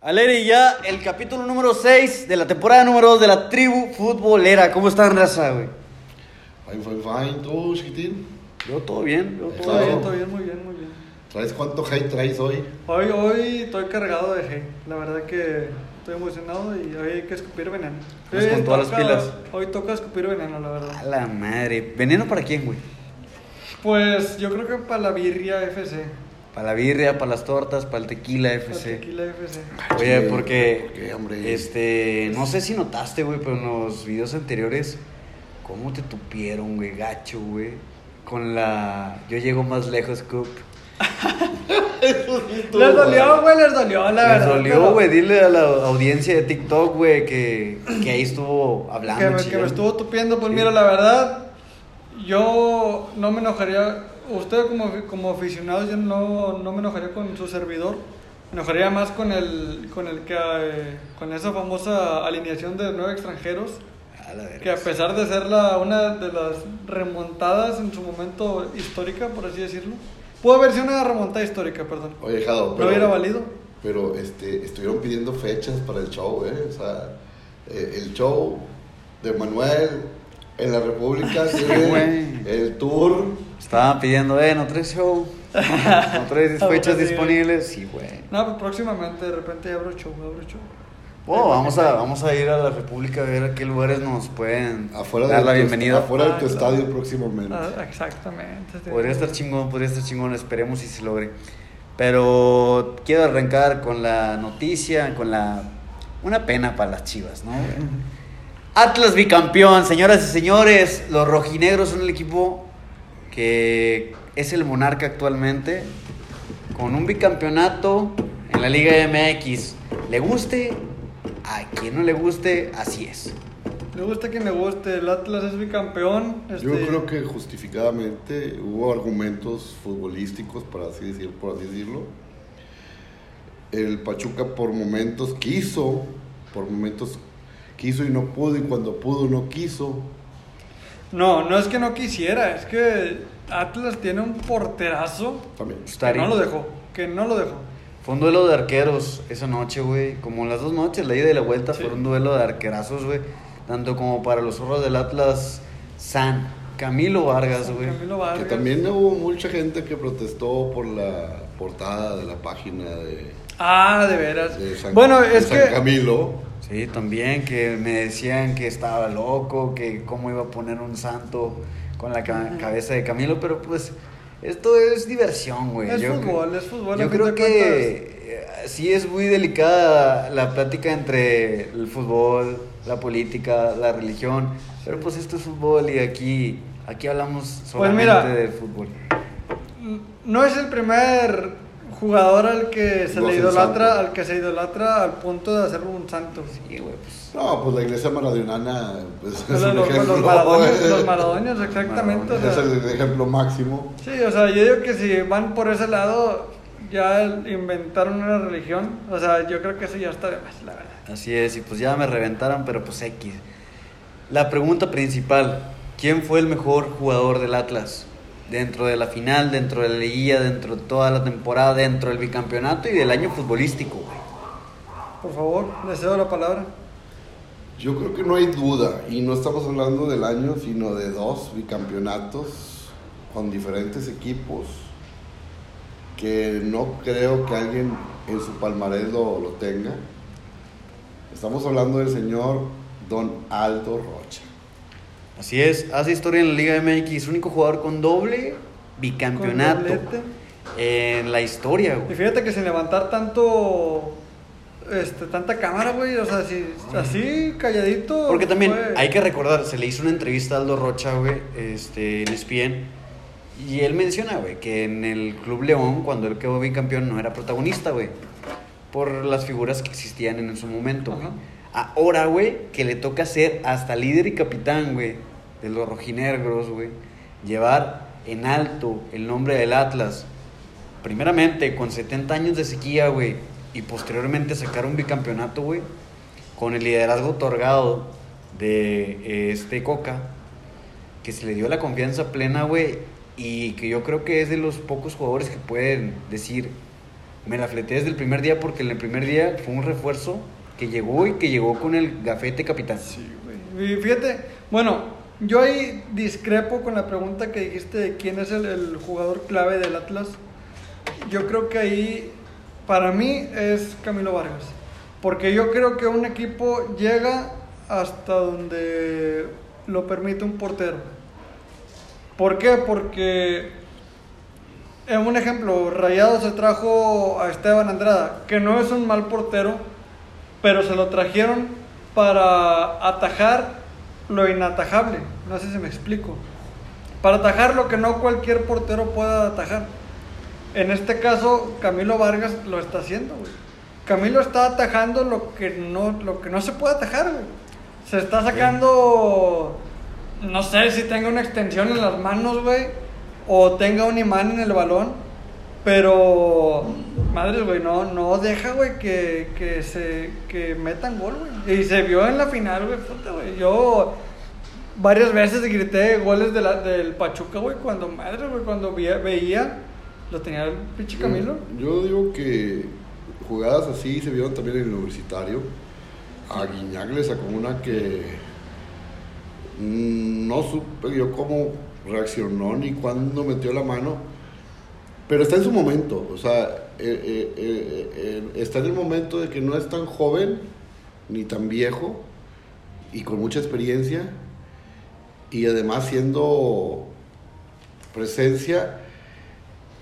Alegre ya el capítulo número 6 de la temporada número 2 de la tribu futbolera. ¿Cómo están, raza, güey? Fine, fine, fine. ¿Tú, chiquitín? Yo todo bien, yo todo Todo bien. todo bien, muy bien, muy bien. ¿Traes cuánto hate traes hoy? Hoy, hoy estoy cargado de hate. La verdad que estoy emocionado y hoy hay que escupir veneno. Hoy con todas las toca- pilas. Hoy toca escupir veneno, la A verdad. la madre. ¿Veneno para quién, güey? Pues yo creo que para la birria FC. Para la birria, para las tortas, para el tequila Para FC. Tequila FC. Oye, Sí, porque. ¿por qué, hombre? Este. No sé si notaste, güey, pero en los videos anteriores. ¿Cómo te tupieron, güey? Gacho, güey. Con la. Yo llego más lejos, Coop. Les dolió, güey, les dolió, la Les verdad. dolió, pero güey. Dile a la audiencia de TikTok, güey, que, que ahí estuvo hablando. Que me, que me estuvo tupiendo. Pues Sí. mira, la verdad, yo no me enojaría. Usted como, como aficionado, yo no, no me enojaría con su servidor. Me enojaría más con el, con el que eh, con esa famosa alineación de nueve extranjeros. A la. Que a pesar de ser la, una de las remontadas en su momento histórica, por así decirlo, pudo haber sido una remontada histórica, perdón. Oye, Jado, ¿No hubiera valido? Pero este, estuvieron pidiendo fechas para el show, ¿eh? O sea, eh, el show de Manuel en la República, ¿sí, güey. el tour. Estaban pidiendo, eh, no traes show. No traes Ah, fechas disponibles. Sí, güey. No, pues próximamente, de repente abro show, abro show. Bueno, vamos a, vamos a ir a la República a ver a qué lugares nos pueden Afuera dar la bienvenida. Afuera de Ah, tu claro. estadio próximamente. Ah, exactamente. Podría estar chingón, podría estar chingón, esperemos si se logre. Pero quiero arrancar con la noticia, con la... Una pena para las chivas, ¿no? Atlas bicampeón, señoras y señores, los rojinegros son el equipo que es el monarca actualmente, con un bicampeonato en la Liga MX. Le guste, a quien no le guste, así es. Le gusta a quien le guste, el Atlas es bicampeón. Yo este, creo que justificadamente hubo argumentos futbolísticos, para así decir, por así decirlo. El Pachuca por momentos quiso, por momentos quiso y no pudo, y cuando pudo no quiso. No, no es que no quisiera, es que Atlas tiene un porterazo También. que no lo dejó, que no lo dejó. Fue un duelo de arqueros esa noche, güey. Como las dos noches, la ida y la vuelta, Sí. fue un duelo de arquerazos, güey. Tanto como para los zorros del Atlas, San Camilo Vargas, güey. Camilo Que Vargas. también hubo mucha gente que protestó por la portada de la página de, Ah, de veras. de San, bueno, de es San que Camilo. Sí, también que me decían que estaba loco, que cómo iba a poner un santo con la ca- cabeza de Camilo, pero pues esto es diversión, güey. es Yo fútbol, es fútbol. Yo creo que sí es muy delicada la plática entre el fútbol, la política, la religión, pero pues esto es fútbol y aquí aquí hablamos solamente mira. de fútbol. no es el primer jugador al que se No le es idolatra, al que se idolatra al punto de hacerlo un santo. Sí, güey, pues No, pues la iglesia maradoniana pues, es Los, un los- ejemplo. los maradonios, los maradonios, exactamente. o es sea. el ejemplo máximo. Sí, o sea, yo digo que si van por ese lado, ya inventaron una religión. O sea, yo creo que eso ya está de más, la verdad. Así es, y pues ya me reventaron, pero pues X. La pregunta principal, ¿quién fue el mejor jugador del Atlas? Dentro de la final, dentro de la liguilla, dentro de toda la temporada, dentro del bicampeonato y del año futbolístico, güey. Por favor, les cedo la palabra. Yo creo que no hay duda, y no estamos hablando del año, sino de dos bicampeonatos con diferentes equipos, que no creo que alguien en su palmarés lo, lo tenga. Estamos hablando del señor Don Aldo Rocha. Así es, hace historia en la Liga MX, único jugador con doble bicampeonato Con en la historia, Y güey. fíjate que sin levantar tanto. Este, tanta cámara, güey. O sea, si, así, calladito. Porque también hay que recordar, se le hizo una entrevista a Aldo Rocha, güey, este, en ESPN, y él menciona, güey, que en el Club León, cuando él quedó bicampeón, no era protagonista, güey, por las figuras que existían en su momento, güey. Ahora, güey, que le toca ser hasta líder y capitán, güey, de los rojinegros, güey, llevar en alto el nombre del Atlas, primeramente con 70 años de sequía, güey, y posteriormente sacar un bicampeonato, güey, con el liderazgo otorgado de eh, este Coca, que se le dio la confianza plena, güey, y que yo creo que es de los pocos jugadores que pueden decir, me la fleté desde el primer día porque en el primer día fue un refuerzo que llegó y que llegó con el gafete capitán. Sí, güey. Y fíjate, bueno, yo ahí discrepo con la pregunta que dijiste de quién es el, jugador clave del Atlas. Yo creo que ahí, para mí, es Camilo Vargas. Porque yo creo que un equipo llega hasta donde lo permite un portero. ¿Por qué? Porque, en un ejemplo, Rayado se trajo a Esteban Andrada, que no es un mal portero, pero se lo trajeron para atajar lo inatajable. No sé si me explico. Para atajar lo que no cualquier portero pueda atajar. En este caso, Camilo Vargas lo está haciendo, güey. Camilo está atajando lo que no, lo que no se puede atajar, güey. Se está sacando, no sé si tenga una extensión en las manos, güey, o tenga un imán en el balón, pero, madres, güey, no, no deja, güey, que, que se, que metan gol, güey. Y se vio en la final, güey, puta, güey. Yo varias veces grité goles de la, del Pachuca, güey, cuando, madre, güey, cuando veía, veía, lo tenía el pinche Camilo. Yo digo que jugadas así se vieron también en el universitario. A Guiñac le sacó una que mm, no supe yo cómo reaccionó ni cuándo metió la mano, pero está en su momento, o sea, eh, eh, eh, está en el momento de que no es tan joven ni tan viejo y con mucha experiencia y además siendo presencia.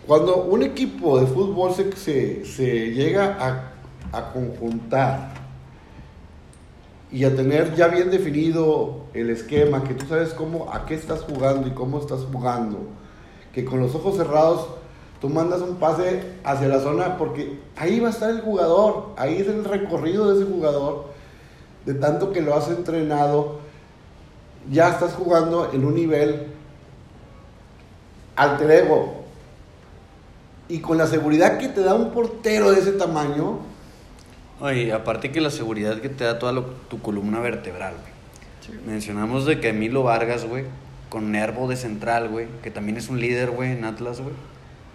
Cuando un equipo de fútbol se, se, se llega a, a conjuntar y a tener ya bien definido el esquema, que tú sabes cómo, a qué estás jugando y cómo estás jugando, que con los ojos cerrados tú mandas un pase hacia la zona porque ahí va a estar el jugador, ahí es el recorrido de ese jugador, de tanto que lo has entrenado, ya estás jugando en un nivel alter ego. Y con la seguridad que te da un portero de ese tamaño, Oye, aparte que la seguridad que te da toda lo- tu columna vertebral, güey. Mencionamos de que Emilio Vargas, güey, con Nervo de central, güey, que también es un líder, güey, en Atlas, güey.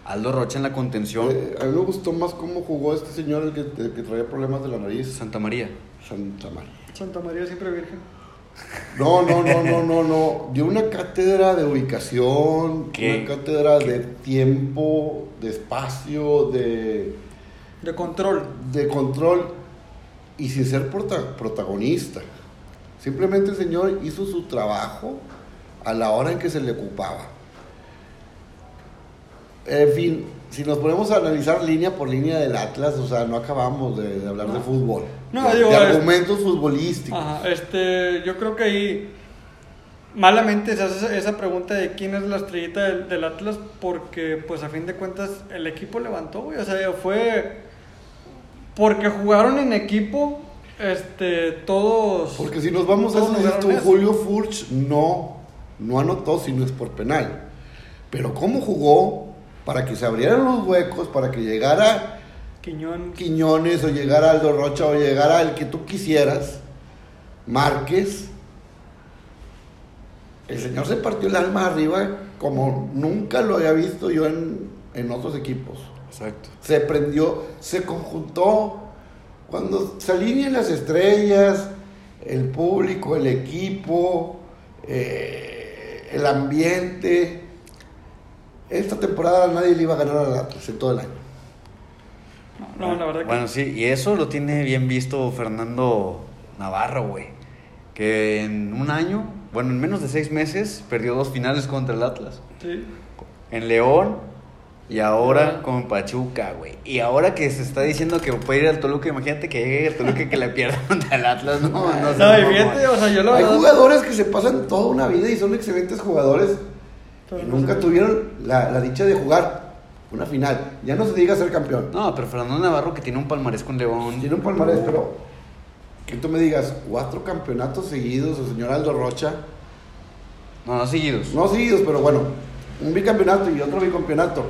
Aldo Rocha en la contención. eh, a mí me gustó más cómo jugó este señor, el que, el que traía problemas de la nariz, Santa María. Santa María. Santa María siempre virgen. No, no, no, no, no, no. Dio una cátedra de ubicación, ¿Qué? una cátedra de tiempo, de espacio, de, De control. de control y sin ser prota- protagonista. Simplemente el señor hizo su trabajo a la hora en que se le ocupaba. En fin, si nos ponemos a analizar línea por línea del Atlas, o sea, no acabamos de, de hablar de fútbol. No, de, digo, de es- argumentos futbolísticos. Ajá, este, yo creo que ahí malamente se hace esa- pregunta de quién es la estrellita del, del Atlas porque pues a fin de cuentas el equipo levantó, güey, o sea, fue porque jugaron en equipo, este, todos Porque si nos vamos a eso. Julio Furch no, no anotó si no es por penal. Pero cómo jugó para que se abrieran los huecos, para que llegara Quiñón, Quiñones o llegara Aldo Rocha o llegara el que tú quisieras, Márquez. El señor se partió el alma arriba como nunca lo había visto yo en, en otros equipos. Exacto. Se prendió, se conjuntó. Cuando se alinean las estrellas, el público, el equipo, eh, el ambiente. Esta temporada nadie le iba a ganar al Atlas en todo el año. no, la verdad que Bueno, sí, y eso lo tiene bien visto Fernando Navarro, güey. Que en un año, bueno, en menos de seis meses, perdió dos finales contra el Atlas. sí. En León y ahora Ah. con Pachuca, güey. Y ahora que se está diciendo que puede ir al Toluca, imagínate que llegue al Toluca y que le pierda contra el Atlas, no, no, No, sé, y fíjate, o sea, yo la Hay jugadores que se pasan toda una vida y son excelentes jugadores Pero y no nunca tuvieron la, la dicha de jugar una final. Ya no se diga ser campeón. No, pero Fernando Navarro que tiene un palmarés con León. Tiene un palmarés, pero que tú me digas cuatro campeonatos seguidos, el señor Aldo Rocha. No, no seguidos. No seguidos, pero bueno, un bicampeonato y otro bicampeonato.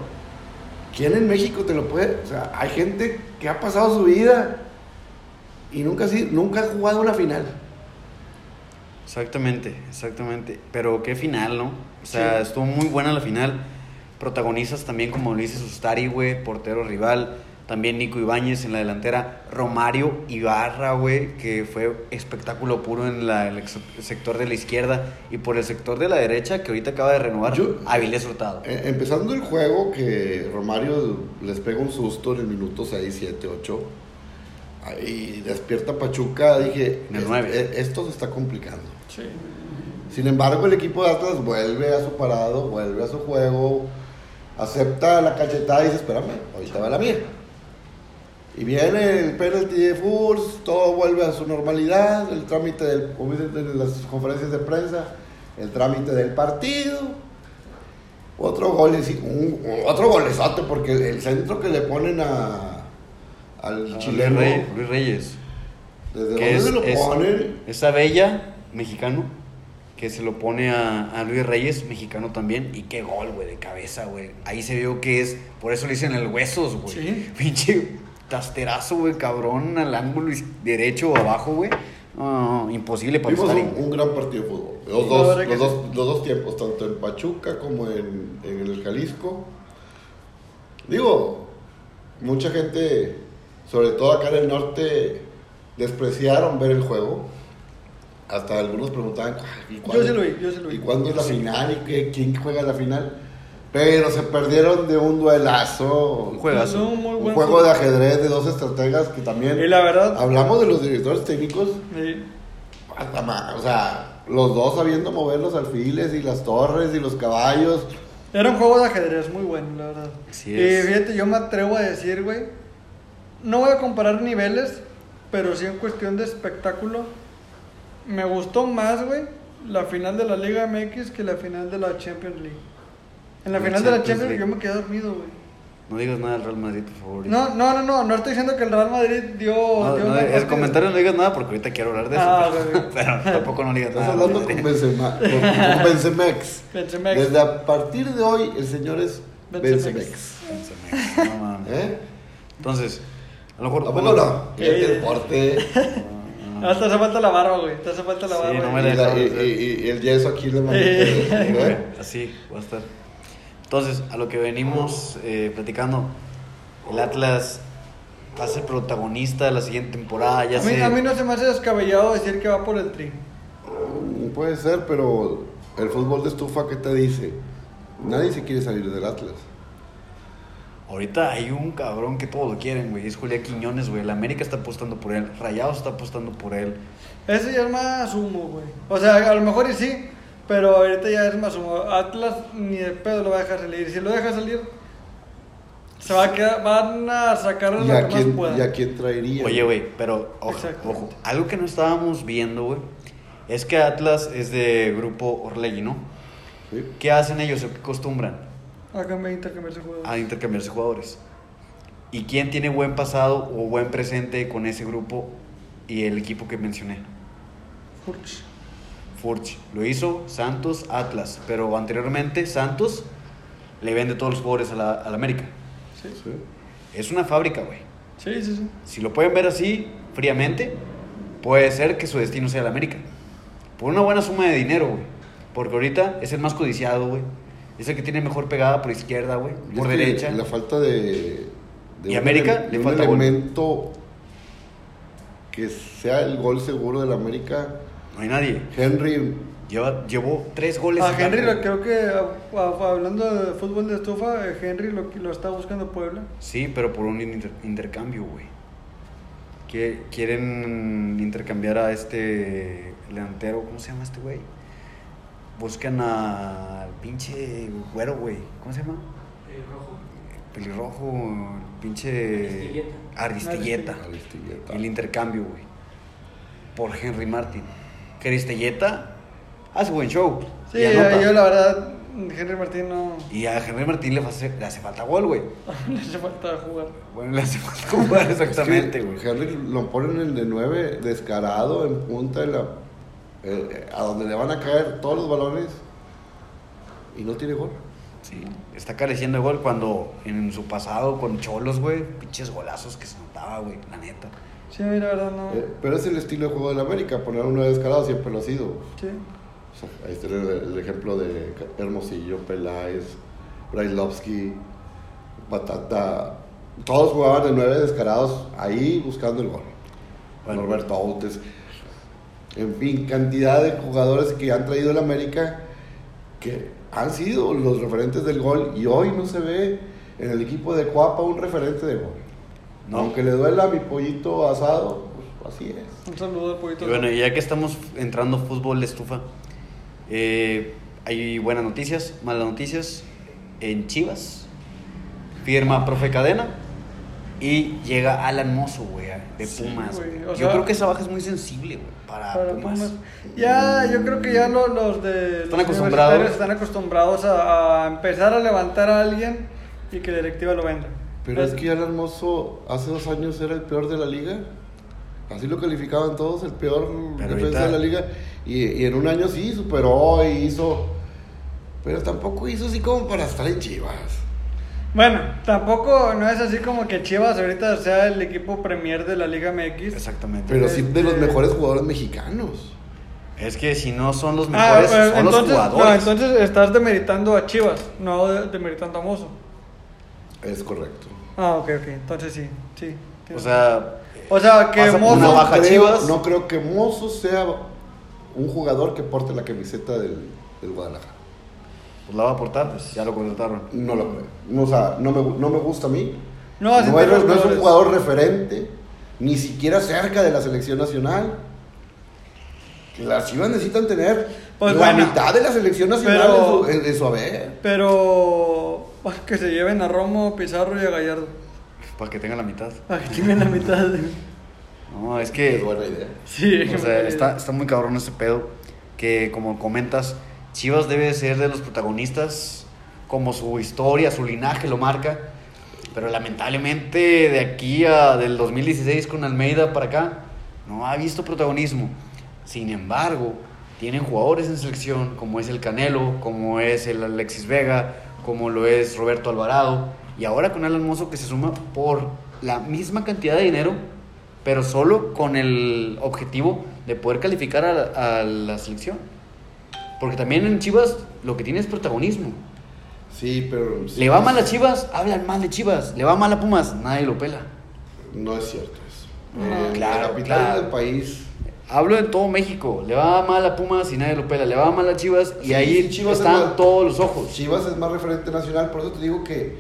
¿Quién en México te lo puede? O sea, hay gente que ha pasado su vida y nunca, nunca ha jugado una final. Exactamente, exactamente. Pero qué final, ¿no? O sea, Sí. estuvo muy buena la final. Protagonistas también como Luis Sustari, güey, portero rival. También Nico Ibáñez en la delantera. Romario Ibarra, güey, que fue espectáculo puro en la- el sector de la izquierda. Y por el sector de la derecha, que ahorita acaba de renovar, Yo- Avilés Hurtado. Eh, empezando el juego, que Romario les pega un susto en el minuto 6, 7, 8. Y despierta Pachuca, dije, En el "Es- nueve. eh, esto se está complicando. Sí. Sin embargo, el equipo de Atlas vuelve a su parado, vuelve a su juego, acepta la cachetada y dice, espérame, ahorita va la mía. Y viene el penalti de Furs, todo vuelve a su normalidad, el trámite del, como dicen en las conferencias de prensa, el trámite del partido. Otro gol, un, otro golezote, porque el centro que le ponen a, al chileno. Luis Reyes. ¿desde dónde es, se lo ponen? es Abella, mexicano, que se lo pone a, a Luis Reyes, mexicano también, y qué gol, güey, de cabeza, güey. Ahí se vio que es, por eso le dicen el huesos, güey. Sí. Pinche tasterazo, güey, cabrón, al ángulo derecho o abajo, güey. No, imposible para Vimos un, un gran partido de fútbol. Los dos, los, sí. dos, los dos tiempos, tanto en Pachuca como en, en el Jalisco. Digo, mucha gente, sobre todo acá en el norte, despreciaron ver el juego. Hasta algunos preguntaban, "Ay, ¿y cuándo- Yo sí lo vi, yo sí lo vi. ¿Y cuándo es la final? ¿Y qué- quién juega la final? Pero se perdieron de un duelazo. Un juegazo. No, muy Un juego fútbol. de ajedrez de dos estrategas que también... Y la verdad, Hablamos de los directores técnicos sí. hasta o sea, los dos sabiendo mover los alfiles y las torres y los caballos. Era un juego de ajedrez muy bueno, la verdad. Así y es. fíjate, yo me atrevo a decir, güey, no voy a comparar niveles, pero sí en cuestión de espectáculo, me gustó más, güey, la final de la Liga MX que la final de la Champions League. En la La final de la Champions League. yo me quedé dormido, güey. No digas nada del Real Madrid, por favor. No, no, no, no, no estoy diciendo que el Real Madrid dio... No, dio no, un el comentario no digas nada porque ahorita quiero hablar de eso. Ah, pero, güey. pero tampoco no digas Estás nada. hablando con Benzema, con, con Benzemex. Benzemex. Desde a partir de hoy, el señor es Benzemex. Benzemex. No mames. ¿Eh? Entonces, a lo mejor. ¿A poco no? ¿Qué? Qué deporte. Ah, te hace falta la barba, güey, te hace falta la Sí, barba. no Y, me güey. la- la- y- y- y el yeso aquí. Sí, güey, ¿eh? Así va a estar. Entonces, a lo que venimos eh, platicando, el Atlas va a ser protagonista de la siguiente temporada. Ya a, mí, sé. a mí no se me hace descabellado decir que va por el tri. Mm, Puede ser, pero el fútbol de estufa, ¿qué te dice? Nadie se quiere salir del Atlas. Ahorita hay un cabrón que todo lo quieren, güey. Es Julián Quiñones, güey. El América está apostando por él. Rayados está apostando por él. Ese ya es más humo, güey. O sea, a lo mejor y sí, pero ahorita ya es más humo. Atlas ni de pedo lo va a dejar salir. Si lo deja salir, se va a quedar, van a sacar lo ¿Y que a más quién, puedan. y a quién traería? Oye, güey, pero ojo, ojo. Algo que no estábamos viendo, güey, es que Atlas es de grupo Orlegui, ¿no? Sí. ¿Qué hacen ellos o qué acostumbran? Acá me intercambiarse jugadores. A intercambiarse jugadores. ¿Y quién tiene buen pasado o buen presente con ese grupo y el equipo que mencioné? Furch. Furch. Lo hizo Santos, Atlas. Pero anteriormente Santos le vende todos los jugadores a la, a la América. Sí, Sí. Es una fábrica, güey. sí, sí. sí. Si lo pueden ver así, fríamente, puede ser que su destino sea la América. Por una buena suma de dinero, güey. Porque ahorita es el más codiciado, güey. Es el que tiene mejor pegada por izquierda, güey. Por derecha. La falta de. de ¿Y un América? ele- Le de un falta gol. elemento que sea el gol seguro del América. No hay nadie. Henry. Lleva, llevó tres goles. A en Henry lo, creo que, a- a- hablando de fútbol de estufa, eh, Henry lo, lo está buscando Puebla. Sí, pero por un inter- intercambio, güey. Que quieren intercambiar a este delantero, ¿cómo se llama este güey? Buscan al pinche güero, güey. ¿Cómo se llama? Pelirrojo, el pinche Aristilleta. Aristilleta. El intercambio, güey. Por Henry Martin. Que Aristilleta hace buen show. Sí, y anota. yo la verdad, Henry Martín no Y a Henry Martin le hace, le hace falta gol, güey. le hace falta jugar. Bueno, le hace falta jugar exactamente, Es güey. que Henry lo ponen en el de 9, descarado, en punta, de la, eh, a donde le van a caer todos los balones. Y no tiene gol. Sí, está careciendo de gol cuando en su pasado con Cholos, güey, pinches golazos que se notaba, güey, la neta. Sí, la verdad no. Eh, pero es el estilo de juego del América, poner uno descarado siempre lo ha sido. Sí. O sea, ahí está el, el ejemplo de Hermosillo, Peláez, Brailovsky, Batata, Todos jugaban de nueve descarados ahí buscando el gol. Bueno. Norberto Autes. En fin, cantidad de jugadores que han traído el América que han sido los referentes del gol y hoy no se ve en el equipo de Cuapa un referente de gol. No. Aunque le duela a mi pollito asado, pues así es. Un saludo al poquito. Y bueno, y ya que estamos entrando fútbol de estufa, eh, hay buenas noticias, malas noticias. En Chivas, firma profe Cadena y llega Alan Mozo, güey, de Sí, Pumas. güey, Yo sea- creo que esa baja es muy sensible, güey, para, Para Pumas. Pumas. Ya, yo creo que ya lo- los, de Están los acostumbrados. están acostumbrados a, a empezar a levantar a alguien y que la directiva lo venda. Pero es que Alan Hermoso hace dos años era el peor de la liga. Así lo calificaban todos, el peor Pero defensa ahorita- de la liga. Y, y en un año sí superó y hizo. Pero tampoco hizo así como para estar en Chivas. Bueno, tampoco no es así como que Chivas ahorita sea el equipo premier de la Liga MX. Exactamente. Pero sí de los Este- mejores jugadores mexicanos. Es que si no son los Ah, mejores, pero son los entonces, jugadores. no, entonces estás demeritando a Chivas, no de- demeritando a Mozo. Es correcto. Ah, ok, ok, entonces sí, sí. O sea, o sea que Mozo... una baja creo, Chivas. No creo que Mozo sea un jugador que porte la camiseta del, del Guadalajara. Pues la va a aportar, ya lo contrataron. No lo creo. No, o sea, no me, no me gusta a mí. No, No, así es, no es un jugador referente, ni siquiera cerca de la selección nacional. Las Chivas necesitan tener Pues la bueno, mitad de la selección nacional pero- en, su, en- en su haber. Pero ah, que se lleven a Romo, Pizarro y a Gallardo. Para que tenga la mitad. Para que tengan la mitad. No, es que. buena idea. Sí, O sea, está, está muy cabrón ese pedo. Que como comentas, Chivas debe ser de los protagonistas, como su historia, su linaje lo marca. Pero lamentablemente de aquí a del 2016 con Almeida para acá, no ha visto protagonismo. Sin embargo, tienen jugadores en selección, como es el Canelo, como es el Alexis Vega, como lo es Roberto Alvarado. Y ahora con Alan Mozo que se suma por la misma cantidad de dinero, pero solo con el objetivo de poder calificar a a la selección. Porque también en Chivas lo que tiene es protagonismo. Sí, pero. sí, Le va mal a Chivas, hablan mal de Chivas. Le va mal a Pumas, nadie lo pela. No es cierto eso. No, En claro, la capital claro. del país. Hablo en todo México. Le va mal a Pumas y nadie lo pela. Le va mal a Chivas y Sí, ahí sí, Chivas es están más- todos los ojos. Chivas es más referente nacional, por eso te digo que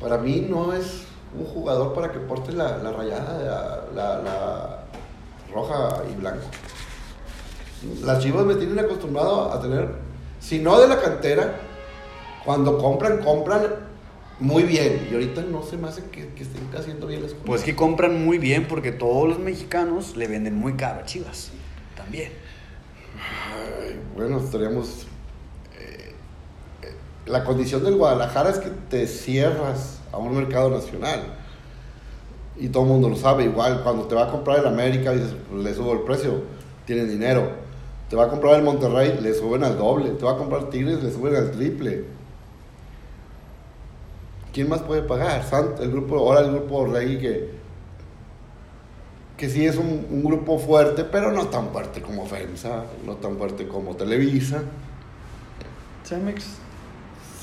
para mí no es un jugador para que porte la, la rayada, la, la- la roja y blanco. Las Chivas me tienen acostumbrado a tener, si no de la cantera, cuando compran, compran muy bien. Y ahorita no se me hace que, que estén haciendo bien las cosas. Pues que compran muy bien porque todos los mexicanos le venden muy caro a Chivas. También. Ay, bueno, estaríamos. eh, eh, la condición del Guadalajara es que te cierras a un mercado nacional. Y todo el mundo lo sabe. Igual, cuando te va a comprar el América, dices, le subo el precio, tienen dinero. Te va a comprar el Monterrey, le suben al doble. Te va a comprar Tigres, le suben al triple. ¿Quién más puede pagar? Sant, el grupo, ahora el grupo Rey que, que sí es un, un grupo fuerte, pero no tan fuerte como FEMSA, no tan fuerte como Televisa. Cemex.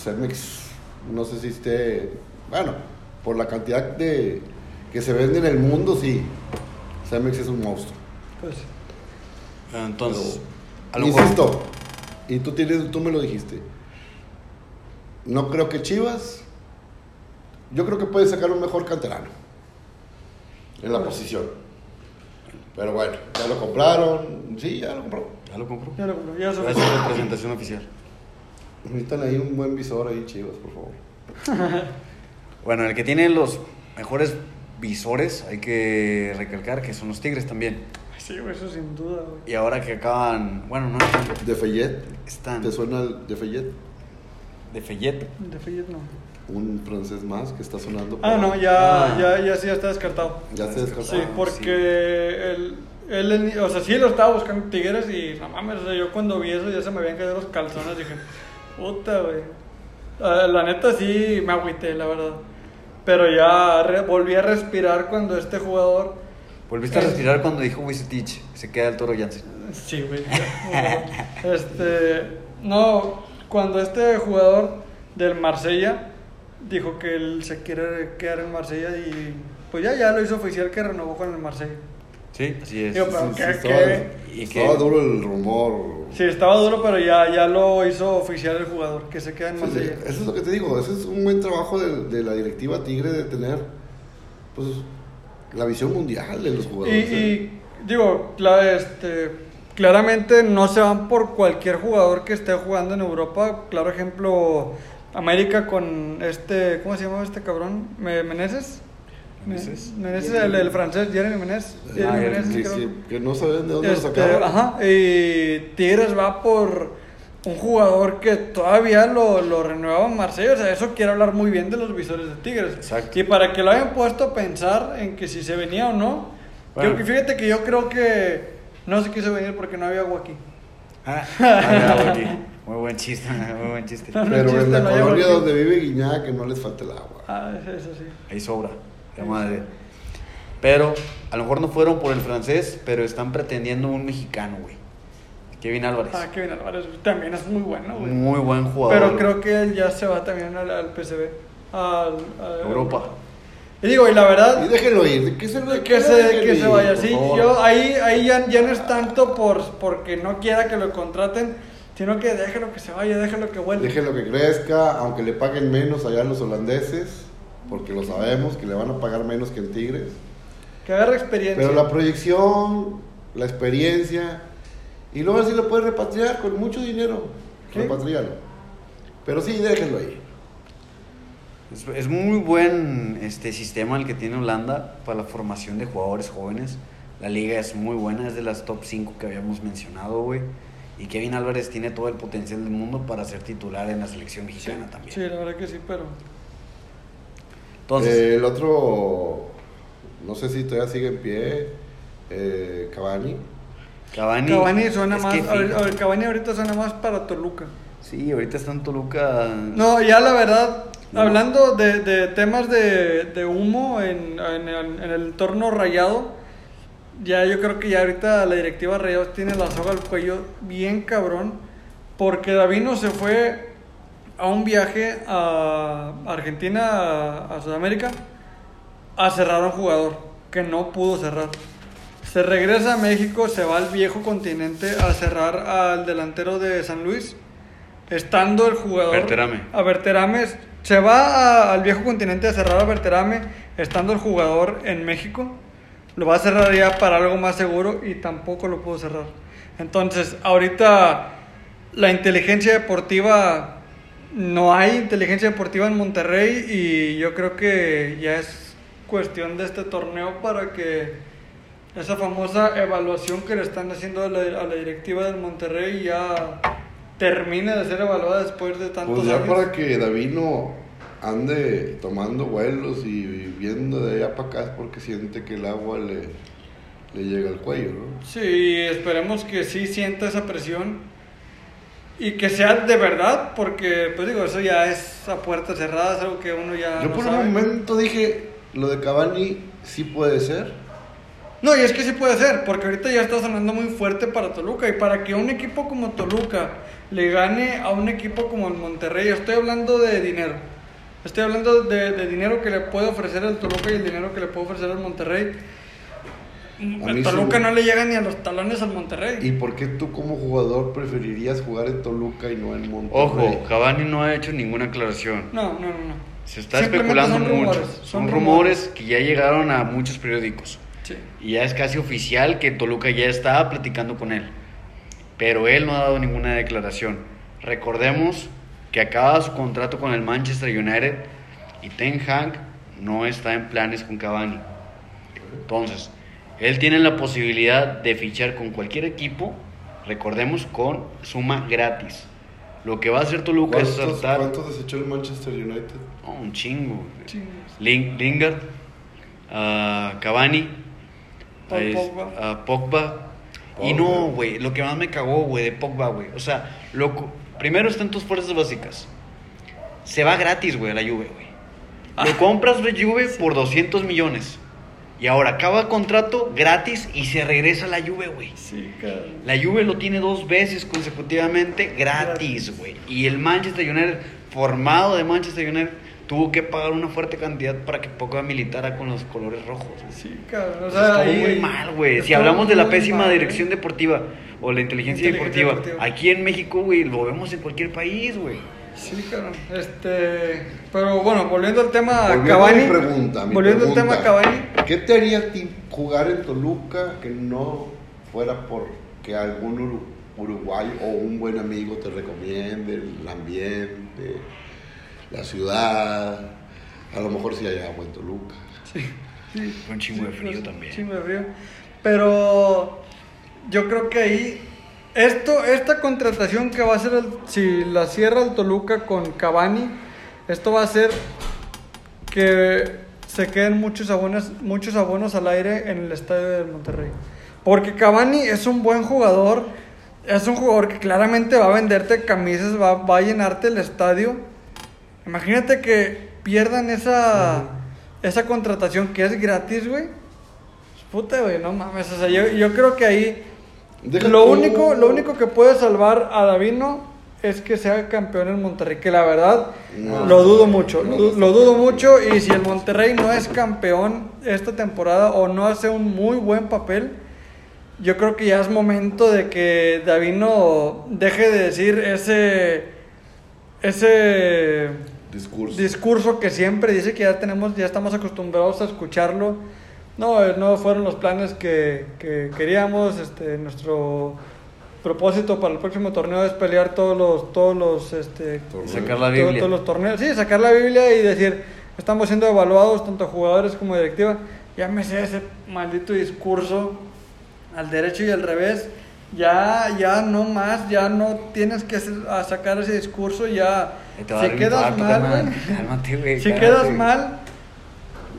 Cemex, no sé si esté, bueno, por la cantidad de que se vende en el mundo, sí. Cemex es un monstruo. Pues Entonces, a Pero, lo mejor- insisto, y tú, tienes, tú me lo dijiste, no creo que Chivas, yo creo que puede sacar un mejor canterano en la posición. Pero bueno, ya lo compraron, sí, ya lo compraron. Ya lo compró. ya lo compré, ya se a la presentación oficial. Necesitan ahí un buen visor ahí, Chivas, por favor. Bueno, el que tiene los mejores visores, hay que recalcar que son los Tigres también. Sí, güey, eso sin duda, güey. Y ahora que acaban, bueno, no están, De Fayette, están ¿te suena el de Fayette? de Fayette. De Fayette no. Un francés más que está sonando. Ah, no, ya, Ah. ya, ya sí, ya está descartado. Ya se descartó. Sí, porque él, él, o sea, sí lo estaba buscando Tigres y no mames, o sea, yo cuando vi eso ya se me habían caído los calzones, dije, puta, güey. Ah, La neta sí me agüité, la verdad. Pero ya re- volví a respirar cuando este jugador, Volviste a respirar cuando dijo Wisetich, se queda el toro Jansen. sí, güey. este, no, cuando este jugador del Marsella dijo que él se quiere quedar en Marsella y pues ya, ya lo hizo oficial que renovó con el Marsella. Sí, así es. Digo, pero Sí, ¿qué- sí, qué? estaba, ¿Y estaba qué? duro el rumor. Sí, estaba duro, pero ya, ya lo hizo oficial el jugador, que se queda en Sí, sí, Marsella. Eso es lo que te digo, ese es un buen trabajo de, de la directiva Tigre de tener pues la visión mundial de los jugadores. y, digo, este, claramente no se van por cualquier jugador que esté jugando en Europa. Claro ejemplo, América con este, ¿cómo se llama este cabrón? Me- ¿Meneses? Meneses. Meneses, el, el francés, Jeremy Meneses. Ah, Meneses, creo. sí, que no saben de dónde Este, lo sacaron. ajá, y Tigres va por un jugador que todavía lo, lo renueva en Marsella. O sea, eso quiere hablar muy bien de los visores de Tigres. Exacto. Y para que lo hayan puesto a pensar en que si se venía o no. Bueno. creo que- fíjate que yo creo que no se quiso venir porque no había agua aquí. Ah, ah, no, aquí. Muy buen chiste, muy buen chiste. Pero chiste, en la no colonia agua donde vive Guiñac, que no les falte el agua. Ah, eso sí. Ahí sobra, la madre. Pero a lo mejor no fueron por el francés, pero están pretendiendo un mexicano, güey. Kevin Álvarez. Ah, Kevin Álvarez también es muy bueno, güey. Muy buen jugador. Pero creo que él ya se va también al, al PSV. Al, a Europa. Y digo, y la verdad. Y déjenlo ir, que se, lo- Que se, que se vaya, sí. Yo ahí, ahí ya, ya no es tanto por porque no quiera que lo contraten, sino que déjelo que se vaya, déjelo que vuelva. Déjenlo que crezca, aunque le paguen menos allá a los holandeses, porque lo sabemos, que le van a pagar menos que en Tigres. Que agarre experiencia. Pero la proyección, la experiencia, y luego así lo puedes repatriar con mucho dinero. Sí. Repatriarlo. Pero sí, déjenlo ahí. Es, es muy buen este sistema el que tiene Holanda para la formación de jugadores jóvenes. La liga es muy buena, es de las top 5 que habíamos mencionado, güey. Y Kevin Álvarez tiene todo el potencial del mundo para ser titular en la selección mexicana también. Sí, la verdad que sí, pero. Entonces, Eh, el otro, no sé si todavía sigue en pie, eh, Cavani. Cavani. Cavani suena más. ver, fi- a ver, Cavani ahorita suena más para Toluca. Sí, ahorita está en Toluca. No, ya la verdad, No. hablando de, de temas de, de humo en, en el, en el entorno rayado, ya yo creo que ya ahorita la directiva Rayados tiene la soga al cuello bien cabrón, porque Davino se fue a un viaje a Argentina, a, a Sudamérica, a cerrar a un jugador que no pudo cerrar. Se regresa a México, se va al viejo continente a cerrar al delantero de San Luis, estando el jugador... Berterame. A Berterame. Se va a- al viejo continente a cerrar a Berterame, estando el jugador en México. Lo va a cerrar ya para algo más seguro y tampoco lo pudo cerrar. Entonces, ahorita la inteligencia deportiva, no hay inteligencia deportiva en Monterrey y yo creo que ya es cuestión de este torneo para que esa famosa evaluación que le están haciendo a la, a la directiva del Monterrey ya termine de ser evaluada después de tantos Pues ya años. para que Davino ande tomando vuelos y viviendo de allá para acá es porque siente que el agua le, le llega al cuello, ¿no? Sí, esperemos que sí sienta esa presión y que sea de verdad, porque, pues digo, eso ya es a puertas cerradas, algo que uno ya Yo no por sabe. un momento dije, lo de Cavani sí puede ser. No, y es que sí puede ser, porque ahorita ya está sonando muy fuerte para Toluca. Y para que un equipo como Toluca le gane a un equipo como el Monterrey, estoy hablando de dinero. Estoy hablando de, de dinero que le puede ofrecer el Toluca y el dinero que le puede ofrecer el Monterrey. A El mí Toluca sí. no le llega ni a los talones al Monterrey. ¿Y por qué tú como jugador preferirías jugar en Toluca y no en Monterrey? Ojo, Cavani no ha hecho ninguna aclaración. No, no, no, no. Se está especulando son mucho. rumores, Son, rumores que ya llegaron a muchos periódicos. Sí. Y ya es casi oficial que Toluca ya estaba platicando con él. Pero él no ha dado ninguna declaración. Recordemos que acaba su contrato con el Manchester United y Ten Hag no está en planes con Cavani. Entonces, él tiene la posibilidad de fichar con cualquier equipo, recordemos, con suma gratis. Lo que va a hacer Toluca es ¿Cuántos, saltar cuántos desechó el Manchester United? Oh, un chingo. Chingos. Lin- Lingard, ah, Cavani, Paul ahí es- Pogba. ah, Pogba. Y no, güey, lo que más me cagó, güey, de Pogba, güey. O sea, loco, primero están tus fuerzas básicas. Se va gratis, güey, a la Juve, güey. Ah. Lo compras de Juve por 200 millones. Y ahora acaba el contrato gratis y se regresa a la Juve, güey. Sí, cabrón. La Juve lo tiene dos veces consecutivamente gratis, güey. Y el Manchester United, formado de Manchester United, tuvo que pagar una fuerte cantidad para que Poca militara con los colores rojos. güey. Sí, cabrón. O sea, ahí- muy mal, güey. Si hablamos de la pésima mal, dirección deportiva o la inteligencia, Inteligencia deportiva, deportiva. aquí en México, güey, lo vemos en cualquier país, güey. Sí, cabrón. Este, pero bueno, volviendo al tema Volviendo Cavani. mi pregunta, mi volviendo al pregunta. tema Cavani. ¿Qué te haría a ti jugar en Toluca que no fuera porque algún uru- uruguayo o un buen amigo te recomiende el ambiente, la ciudad? A lo mejor si hay agua en Toluca. Con un chingo de frío pues, también. Chingo de frío. Pero yo creo que ahí esto esta contratación que va a hacer el- si la cierra el Toluca con Cavani, esto va a hacer que se queden muchos abonos muchos abonos al aire en el estadio del Monterrey. Porque Cavani es un buen jugador, es un jugador que claramente va a venderte camisas, va, va a llenarte el estadio. Imagínate que pierdan esa, esa contratación que es gratis, güey. Puta, güey, no mames. O sea, yo, yo creo que ahí Deja lo tú- único, lo único que puede salvar a Davino es que sea campeón en Monterrey. Que la verdad No. lo dudo mucho. No, no lo dudo mucho. Y si el Monterrey no es campeón esta temporada o no hace un muy buen papel, yo creo que ya es momento de que Davino deje de decir ese ese Discurso. discurso que siempre dice que ya tenemos, ya estamos acostumbrados a escucharlo. No, eh, no fueron los planes que, que queríamos. Este, nuestro propósito para el próximo torneo es pelear todos los, todos los, este. Sacar la Biblia. todos los torneos. Sí, sacar la Biblia y decir, estamos siendo evaluados tanto jugadores como directiva. Ya me sé ese maldito discurso al derecho y al revés. Ya, ya no más, ya no tienes que sacar ese discurso, ya. Si quedas mal. Cálmate, güey. Si cálmate. quedas mal,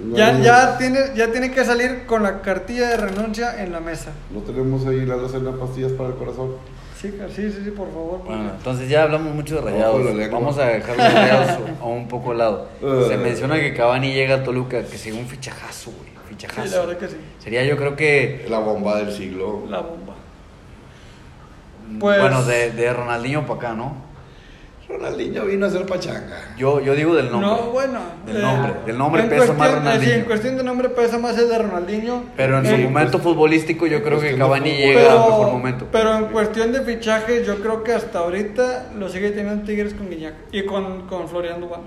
No, ya, ya, tiene, ya tiene que salir con la cartilla de renuncia en la mesa. No tenemos ahí la docena de pastillas para el corazón. Sí, sí, sí, sí, por favor. Bueno, entonces ya hablamos mucho de rayados. Vamos a dejar los rayados a un poco al lado. Se Eh. menciona que Cavani llega a Toluca, que sería un fichajazo, güey. Sí, Fichajazo. la verdad que sí. Sería yo creo que. La bomba del siglo. La bomba. Pues- Bueno, de, de Ronaldinho para acá, ¿no? Ronaldinho vino a hacer pachanga. Yo, yo digo del nombre. No, bueno. Del eh, nombre. Del nombre pesa más cuestión- eh, Ronaldinho. Sí, en cuestión de nombre pesa más el de Ronaldinho. Pero en su Eh, momento futbolístico, yo creo que de Cavani llega pero, a mejor momento. Pero en cuestión de fichajes, yo creo que hasta ahorita lo sigue teniendo Tigres con Guiñac y con, con Florian Dubán.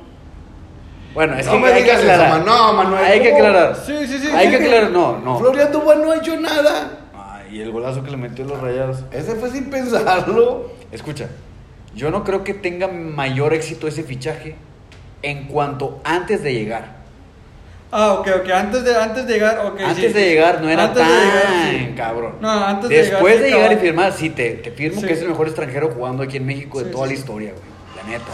Bueno, es No que me hay que digas eso, aclarar. man. No, Manuel, Hay que aclarar. Sí, sí, sí. Hay sí. que aclarar. No, no. Florian Dubán no ha hecho nada. Ay, y el golazo que le metió a los rayados. Ese fue sin pensarlo. Escucha, yo no creo que tenga mayor éxito ese fichaje en cuanto antes de llegar. Ah, ok, ok. Antes de, antes de llegar, ok. antes sí, de sí. llegar no era Antes tan de llegar, sí. cabrón. No, antes de Después llegar, de sí, llegar y firmar, sí, te, te firmo que es el mejor extranjero jugando aquí en México de toda la historia, güey. La neta.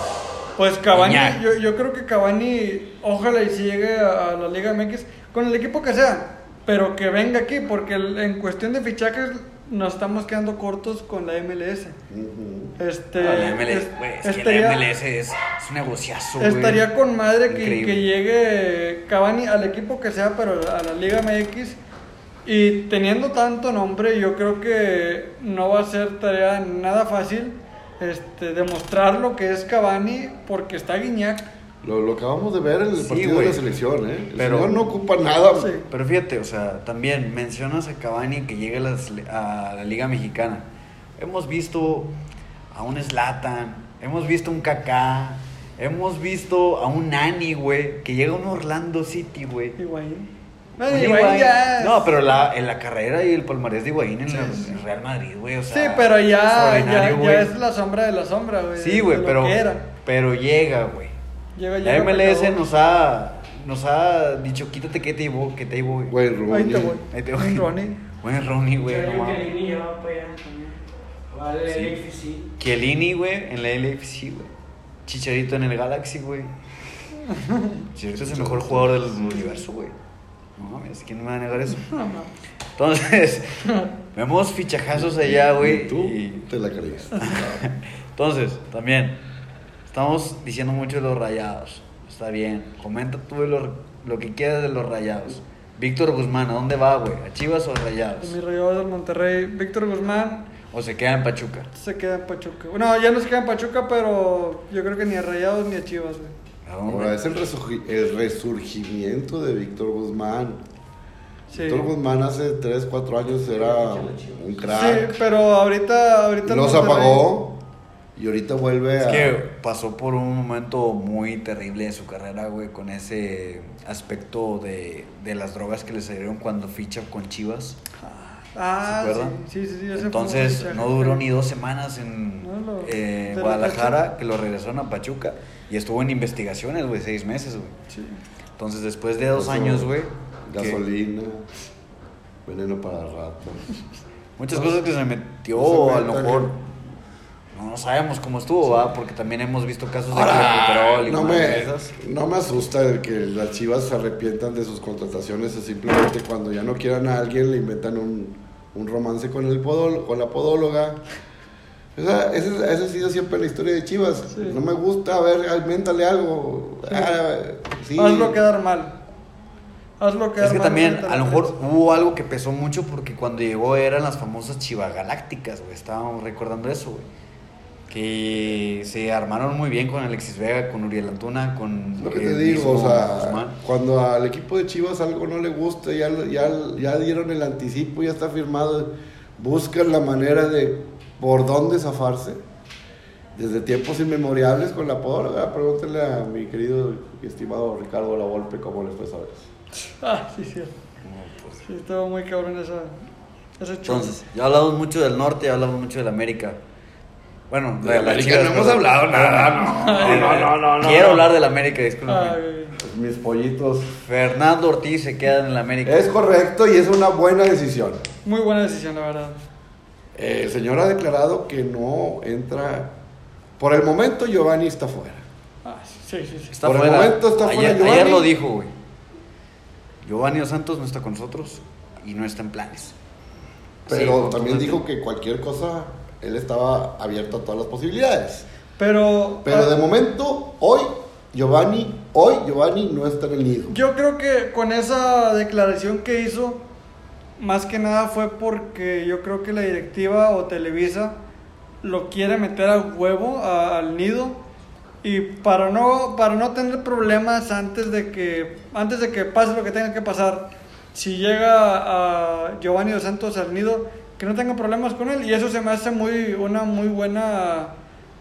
Pues Cavani, yo, yo creo que Cavani, ojalá y si llegue a, a la Liga MX, con el equipo que sea, pero que venga aquí, porque en cuestión de fichajes nos estamos quedando cortos con la MLS. Ujú. Este, la MLS, es- güey, es que estaría- la MLS es, es un negociazo. Estaría con madre que, que llegue Cavani al equipo que sea, pero a la Liga MX. Y teniendo tanto nombre, yo creo que no va a ser tarea nada fácil este, demostrar lo que es Cavani, porque está Guiñac. Lo, lo acabamos de ver en el Sí, partido de la selección, ¿eh? El Pero- señor no ocupa nada. Sí. Pero fíjate, o sea, también mencionas a Cavani que llega a a la Liga Mexicana. Hemos visto a un Slatan, hemos visto a un Kaká, hemos visto a un Nani, güey, que llega a un Orlando City, güey. Es- No, pero la, en la carrera y el palmarés de Higuaín en Sí, el sí. Real Madrid, güey, o Sí, sea. pero ya, ya, ya es la sombra de la sombra, güey. Sí, güey, pero, pero llega, güey. Llega, La llega, MLS pecador. nos ha, nos ha dicho, quítate que te llevo, que te llevo, güey. Güey, Ahí te voy. Ahí te Buen voy. Ronnie. Buen Ronnie, güey. Yo no creo que mames. Lini ya va para allá también. Vale, Sí. el AFC. Chiellini, güey, en la LFC, güey. Chicharito en el Galaxy, güey. Chicharito es el mejor jugador del universo, güey. No mames, ¿quién me va a negar eso? No, no. Entonces, vemos fichajazos allá, güey. Tú y- te la crees. Entonces, también, estamos diciendo mucho de los rayados. Está bien. Comenta tú de lo, lo que quieras de los rayados. Víctor Guzmán, ¿a dónde va, güey? ¿A Chivas o a Rayados? mi rayado del Monterrey, Víctor Guzmán ¿O se queda en Pachuca? se queda en Pachuca. Bueno, ya no se queda en Pachuca, pero yo creo que ni a Rayados ni a Chivas, güey. ¿A dónde? Ahora es el, resurgi- el resurgimiento de Víctor Guzmán. Sí. Víctor Guzmán hace 3, 4 años era un crack. Sí, pero ahorita, ahorita Los Monterrey- apagó y ahorita vuelve Es a... que pasó por un momento muy terrible de su carrera, güey, con ese aspecto de, de las drogas que le salieron cuando ficha con Chivas. Ah, ¿Se acuerdan? sí, sí, sí, Entonces no duró ni dos semanas en No, lo- eh, Guadalajara, que lo regresaron a Pachuca. Y estuvo en investigaciones, güey, seis meses, güey. Sí. Entonces después de dos Eso, años, güey, que- Gasolina, veneno para ratas. muchas cosas que se metió, No se a lo mejor... No sabemos cómo estuvo, ¿va? Porque también hemos visto casos de Ahora, clenbuterol y no, de me, esas. no me asusta el que las chivas se arrepientan de sus contrataciones o simplemente cuando ya no quieran a alguien le inventan un, un romance con, el podólogo, con la podóloga. O sea, esa, esa ha sido siempre la historia de Chivas. Sí. No me gusta, a ver, invéntale algo. Ah, sí. Hazlo quedar mal. Hazlo quedar Es que mal también, a lo mejor hubo algo que pesó mucho porque cuando llegó eran las famosas Chivas Galácticas, güey. Estábamos recordando eso, güey. Que se armaron muy bien con Alexis Vega, con Uriel Antuna, con. Lo que el te digo, o sea, Guzmán. cuando al equipo de Chivas algo no le gusta, ya, ya, ya dieron el anticipo, ya está firmado, buscan la manera de por dónde zafarse. Desde tiempos inmemoriales con la podóloga, pregúntenle a mi querido y estimado Ricardo La Volpe cómo le fue esa vez. Ah, sí, sí. Sí, estuvo muy cabrón esa, ese. Entonces, ya hablamos mucho del norte, ya hablamos mucho del América. Bueno, De de América Chivas, no hemos hablado nada, no, no, no, no, no, Quiero no. hablar del América, disculpen. Pues mis pollitos. Fernando Ortiz se queda en el América. Es correcto y es una buena decisión. muy buena decisión, la verdad. Eh, El señor ha declarado que no entra. Por el momento, Giovanni está fuera. Ah, sí, sí, sí. Está Por el fuera. momento está fuera ayer, Giovanni. ayer lo dijo, güey. Giovanni Dos Santos no está con nosotros y no está en planes. Pero Sí, también dijo que cualquier cosa, él estaba abierto a todas las posibilidades. Pero, Pero ah, de momento, hoy, Giovanni, hoy Giovanni no está en el nido. yo creo que con esa declaración que hizo, más que nada fue porque yo creo que la directiva o Televisa lo quiere meter a huevo a- al nido y para no para no tener problemas antes de que antes de que pase lo que tenga que pasar si llega a Giovanni dos Santos al nido que no tenga problemas con él y eso se me hace muy una muy buena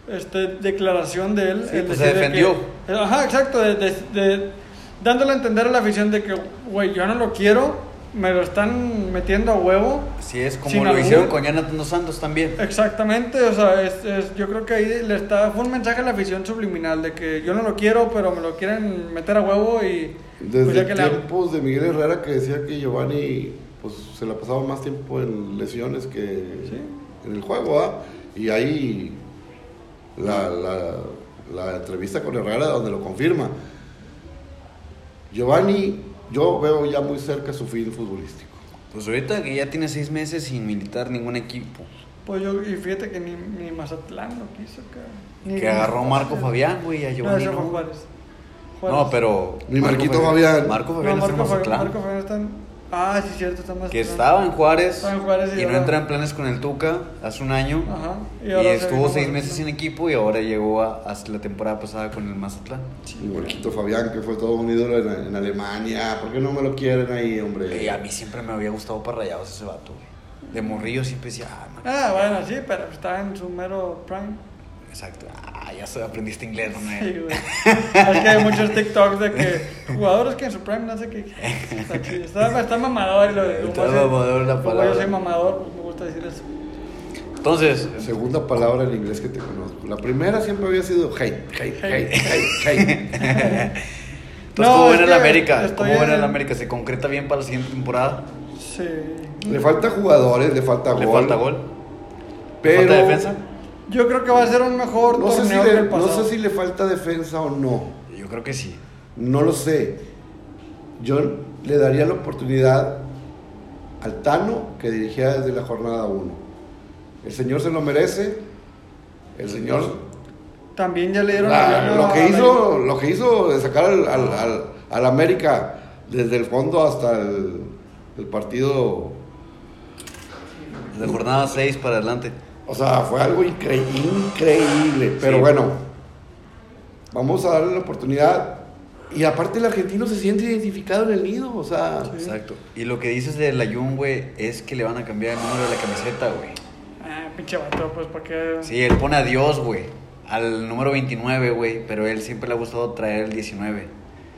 este, declaración de él Sí, el pues decir se de defendió. que- ajá exacto de, de- de- dándole a entender a la afición de que güey yo no lo quiero me lo están metiendo a huevo Así es como lo hicieron con Jonathan Dos Santos también. Exactamente, o sea, es, es- yo creo que ahí le está, fue un mensaje a la afición subliminal de que yo no lo quiero, pero me lo quieren meter a huevo y Desde pues tiempos de Miguel Herrera que decía que Giovanni pues, se la pasaba más tiempo en lesiones que Sí. en el juego. ¿ah? Y ahí la, la, la entrevista con Herrera donde lo confirma. Giovanni, yo veo ya muy cerca su fin futbolístico. Pues ahorita que ya tiene seis meses sin militar ningún equipo. Pues yo, y fíjate que ni, ni Mazatlán lo quiso, cara. Ni- Que agarró Marco Fabián, güey, a No, Giovanni. No, Juárez. Juárez. No, pero. Ni Marquito Fabián. Marco No, Fabián está en Marco, Fabián, Mazatlán. Marco Fabián está en- Ah, sí, cierto, está más Que estaba en Juárez, Estaba en Juárez y y, no entra en planes con el Tuca hace un año. Ajá. Y, estuvo seis meses sin equipo y ahora llegó a, hasta la temporada pasada con el Mazatlán. Y Marquito Fabián, que fue todo un ídolo en, en Alemania. ¿Por qué no me lo quieren ahí, hombre? Y a mí siempre me había gustado para rayados ese vato, güey. De morrillo siempre decía, ah, man, Ah, bueno, sí, pero está en su mero prime. Exacto. Ah, ya aprendiste inglés, ¿no? Sí, güey. Es que hay muchos TikToks de que jugadores que en su prime no sé qué. Está chido. Está, está mamador. y Lo, Está soy- mamador la como palabra. yo soy mamador, pues me gusta decir eso. Entonces, Segunda palabra en inglés que te conozco. La primera siempre había sido hate, hate, hate, Hate. hate, hate. entonces No, ¿cómo ven el América? ¿Cómo ven el América? ¿Se concreta bien para la siguiente temporada? Sí. Le falta jugadores, le falta ¿Le gol. falta gol? ¿Le Pero falta defensa? Yo creo que va a ser un mejor No sé, si torneo que el le, no pasado. sé si le falta defensa o no. Yo creo que sí. No lo sé. Yo le daría la oportunidad al Tano que dirigía desde la jornada 1. El señor se lo merece. El señor También ya le dieron La- lo a que América. hizo lo que hizo de sacar al, al, al- al América desde el fondo hasta el, el partido De jornada 6 para adelante. O sea fue algo incre- increíble pero Sí. bueno vamos a darle la oportunidad. Y aparte el argentino se siente identificado en el nido, o sea, Exacto. Y lo que dices de la Jun, güey, es que le van a cambiar el número de la camiseta, güey. Ah, pinche vato, pues, ¿para qué? Sí, él pone a Dios, güey, al número 29, güey, pero él siempre le ha gustado traer el 19.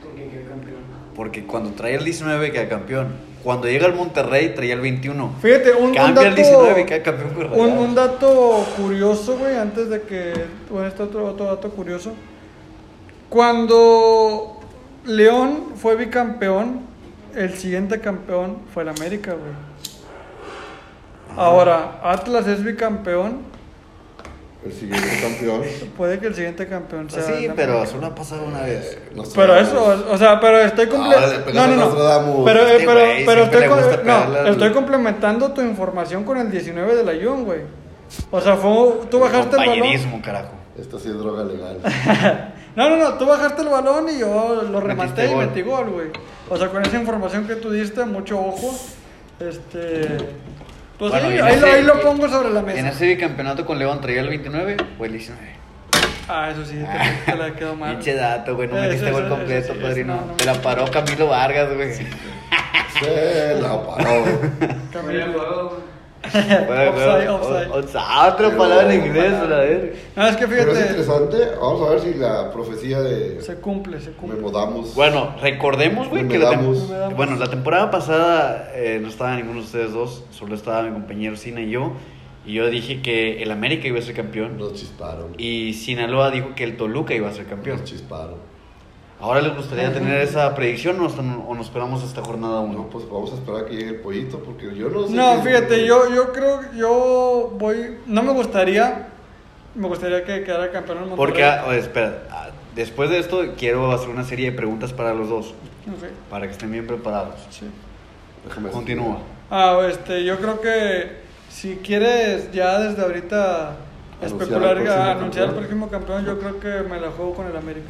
Porque quedó campeón. Porque cuando trae el 19 queda campeón. Cuando llega al Monterrey traía el 21. Fíjate, un, un Cambia dato, el 19 y queda campeón con un, dato curioso, güey, antes de que... Bueno, este otro, otro dato curioso. Cuando León fue bicampeón, el siguiente campeón fue el América, güey. Ahora, Atlas es bicampeón, el siguiente campeón. puede que el siguiente campeón sea... Pues sí, el pero América. solo ha pasado una vez. Pero eso, o sea, pero estoy Ah, le complementando. pegas No, no, no. Pero, eh, Este pero, güey pero siempre estoy, no, estoy complementando tu información con el 19 de la Jun, güey. O sea, fue, tú bajaste el balón. Carajo. Esta sí es droga legal. No, no, no, tú bajaste el balón y yo lo rematé y metí gol, güey. O sea, con esa información que tú diste, mucho ojo. Este. Pues Bueno, sí, y en ahí, lo- ahí lo pongo sobre la En mesa. ese bicampeonato con León traía el 29 o el 19. Ah, eso sí, te, te la quedó mal. Pinche dato, güey. No Ese- metiste gol completo, padrino. no, no. Te la paró Camilo Vargas, güey. Se la paró. Fuera Offside, offside. O- o- Otra palabra en inglés, la ver. No, es que Pero es fíjate, interesante. Vamos a ver si la profecía de se cumple, se cumple. Memodamos. Bueno, recordemos, güey, que la, tem- bueno, la temporada pasada eh, no estaba ninguno de ustedes dos, solo estaba mi compañero Sina y yo. Y yo dije que el América iba a ser campeón. Nos chisparon. Y Sinaloa dijo que el Toluca iba a ser campeón. Nos chisparon. ¿Ahora les gustaría tener esa predicción o, hasta- o nos esperamos hasta jornada 1? No, pues vamos a esperar a que llegue el pollito porque yo no sé. No, qué- fíjate, yo, yo creo, yo voy, no me gustaría, me gustaría que quedara campeón el Monterrey. Porque, oye, espera, después de esto quiero hacer una serie de preguntas para los dos, para que estén bien preparados. sí. Déjame Continúa. Ah, este, yo creo que si quieres ya desde ahorita Anunciar especular, a anunciar al próximo campeón, yo creo que me la juego con el América.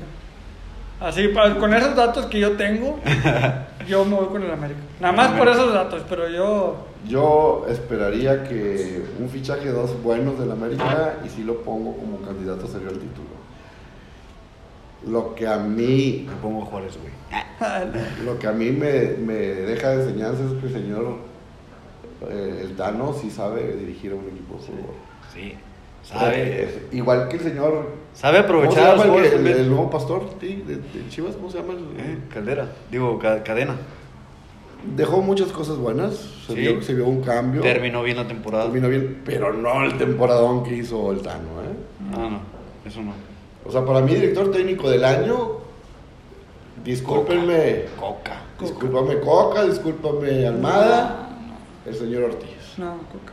Así, pa- con esos datos que yo tengo, yo me voy con el América. Nada más por esos datos, pero yo... Yo esperaría que un fichaje dos buenos del América y sí lo pongo como candidato serio al título. Lo que a mí, Me pongo Juárez, güey. lo que a mí me, me deja de enseñanza es que el señor eh, el Tano sí sabe dirigir a un equipo de fútbol. Sí. Eh, Sabe, igual que el señor sabe ¿Cómo se aprovechar llama el, nuevo pastor sí, de, de Chivas? ¿Cómo se llama? el- Eh, Caldera, digo, ca- cadena. Dejó muchas cosas buenas, se, Sí. vio, se vio un cambio. Terminó bien la temporada. Terminó bien, pero no el temporadón que hizo el Tano. ¿eh? Ah, no, eso no. O sea, para mí, director técnico del año, discúlpenme, Coca. discúlpame Coca, discúlpame Almada, el señor Ortiz. No, Coca,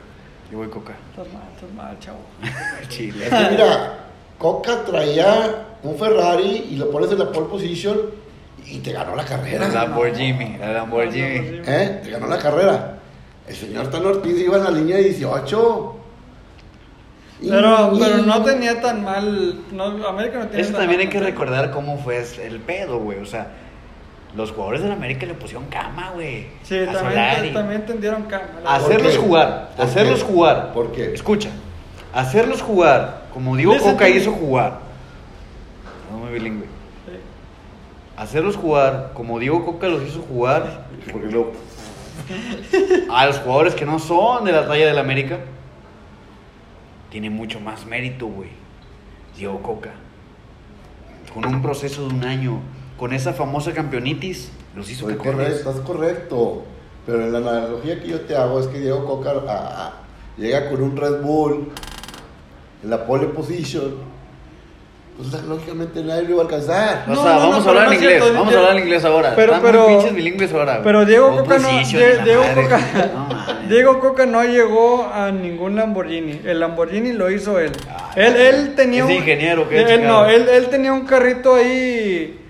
Yo voy Coca. estás mal, estás mal, chavo. Chile. Es que mira, Coca traía un Ferrari y lo pones en la pole position y te ganó la carrera. El Lamborghini, el Lamborghini. ¿Eh? Te ganó la carrera. El señor Tano Ortiz iba en la línea 18. Y- Pero, y- pero no tenía tan mal. No, América no tiene Eso tan también hay que recordar cómo fue el pedo, güey. O sea, los jugadores del América le pusieron cama, güey. Sí, a también, también tendieron cama. la ¿Por Hacerlos qué? jugar, ¿Por hacerlos qué? jugar. ¿Por qué? Escucha, hacerlos jugar, como Diego Listen Coca hizo jugar. No muy bilingüe. Hacerlos jugar, como Diego Coca los hizo jugar, Porque luego, a los jugadores que no son de la talla del América, tiene mucho más mérito, güey. Diego Coca. Con un proceso de un año, con esa famosa campeonitis, los hizo Estoy campeones. correcto, estás correcto. Pero en la analogía que yo te hago es que Diego Coca a- a- llega con un Red Bull en la pole position. Pues lógicamente nadie lo iba a alcanzar. O No, sea, no, no, vamos a pero hablar no en inglés, cierto, vamos a Diego- hablar en inglés ahora. pero- Están pero- pinches bilingües ahora. Pero Diego Coca, no, Die- Diego, madre. Coca, No. Diego Coca no llegó a ningún Lamborghini. El Lamborghini lo hizo él. Ah, él, él tenía es un ingeniero, ¿qué él, no, él, él tenía un carrito ahí.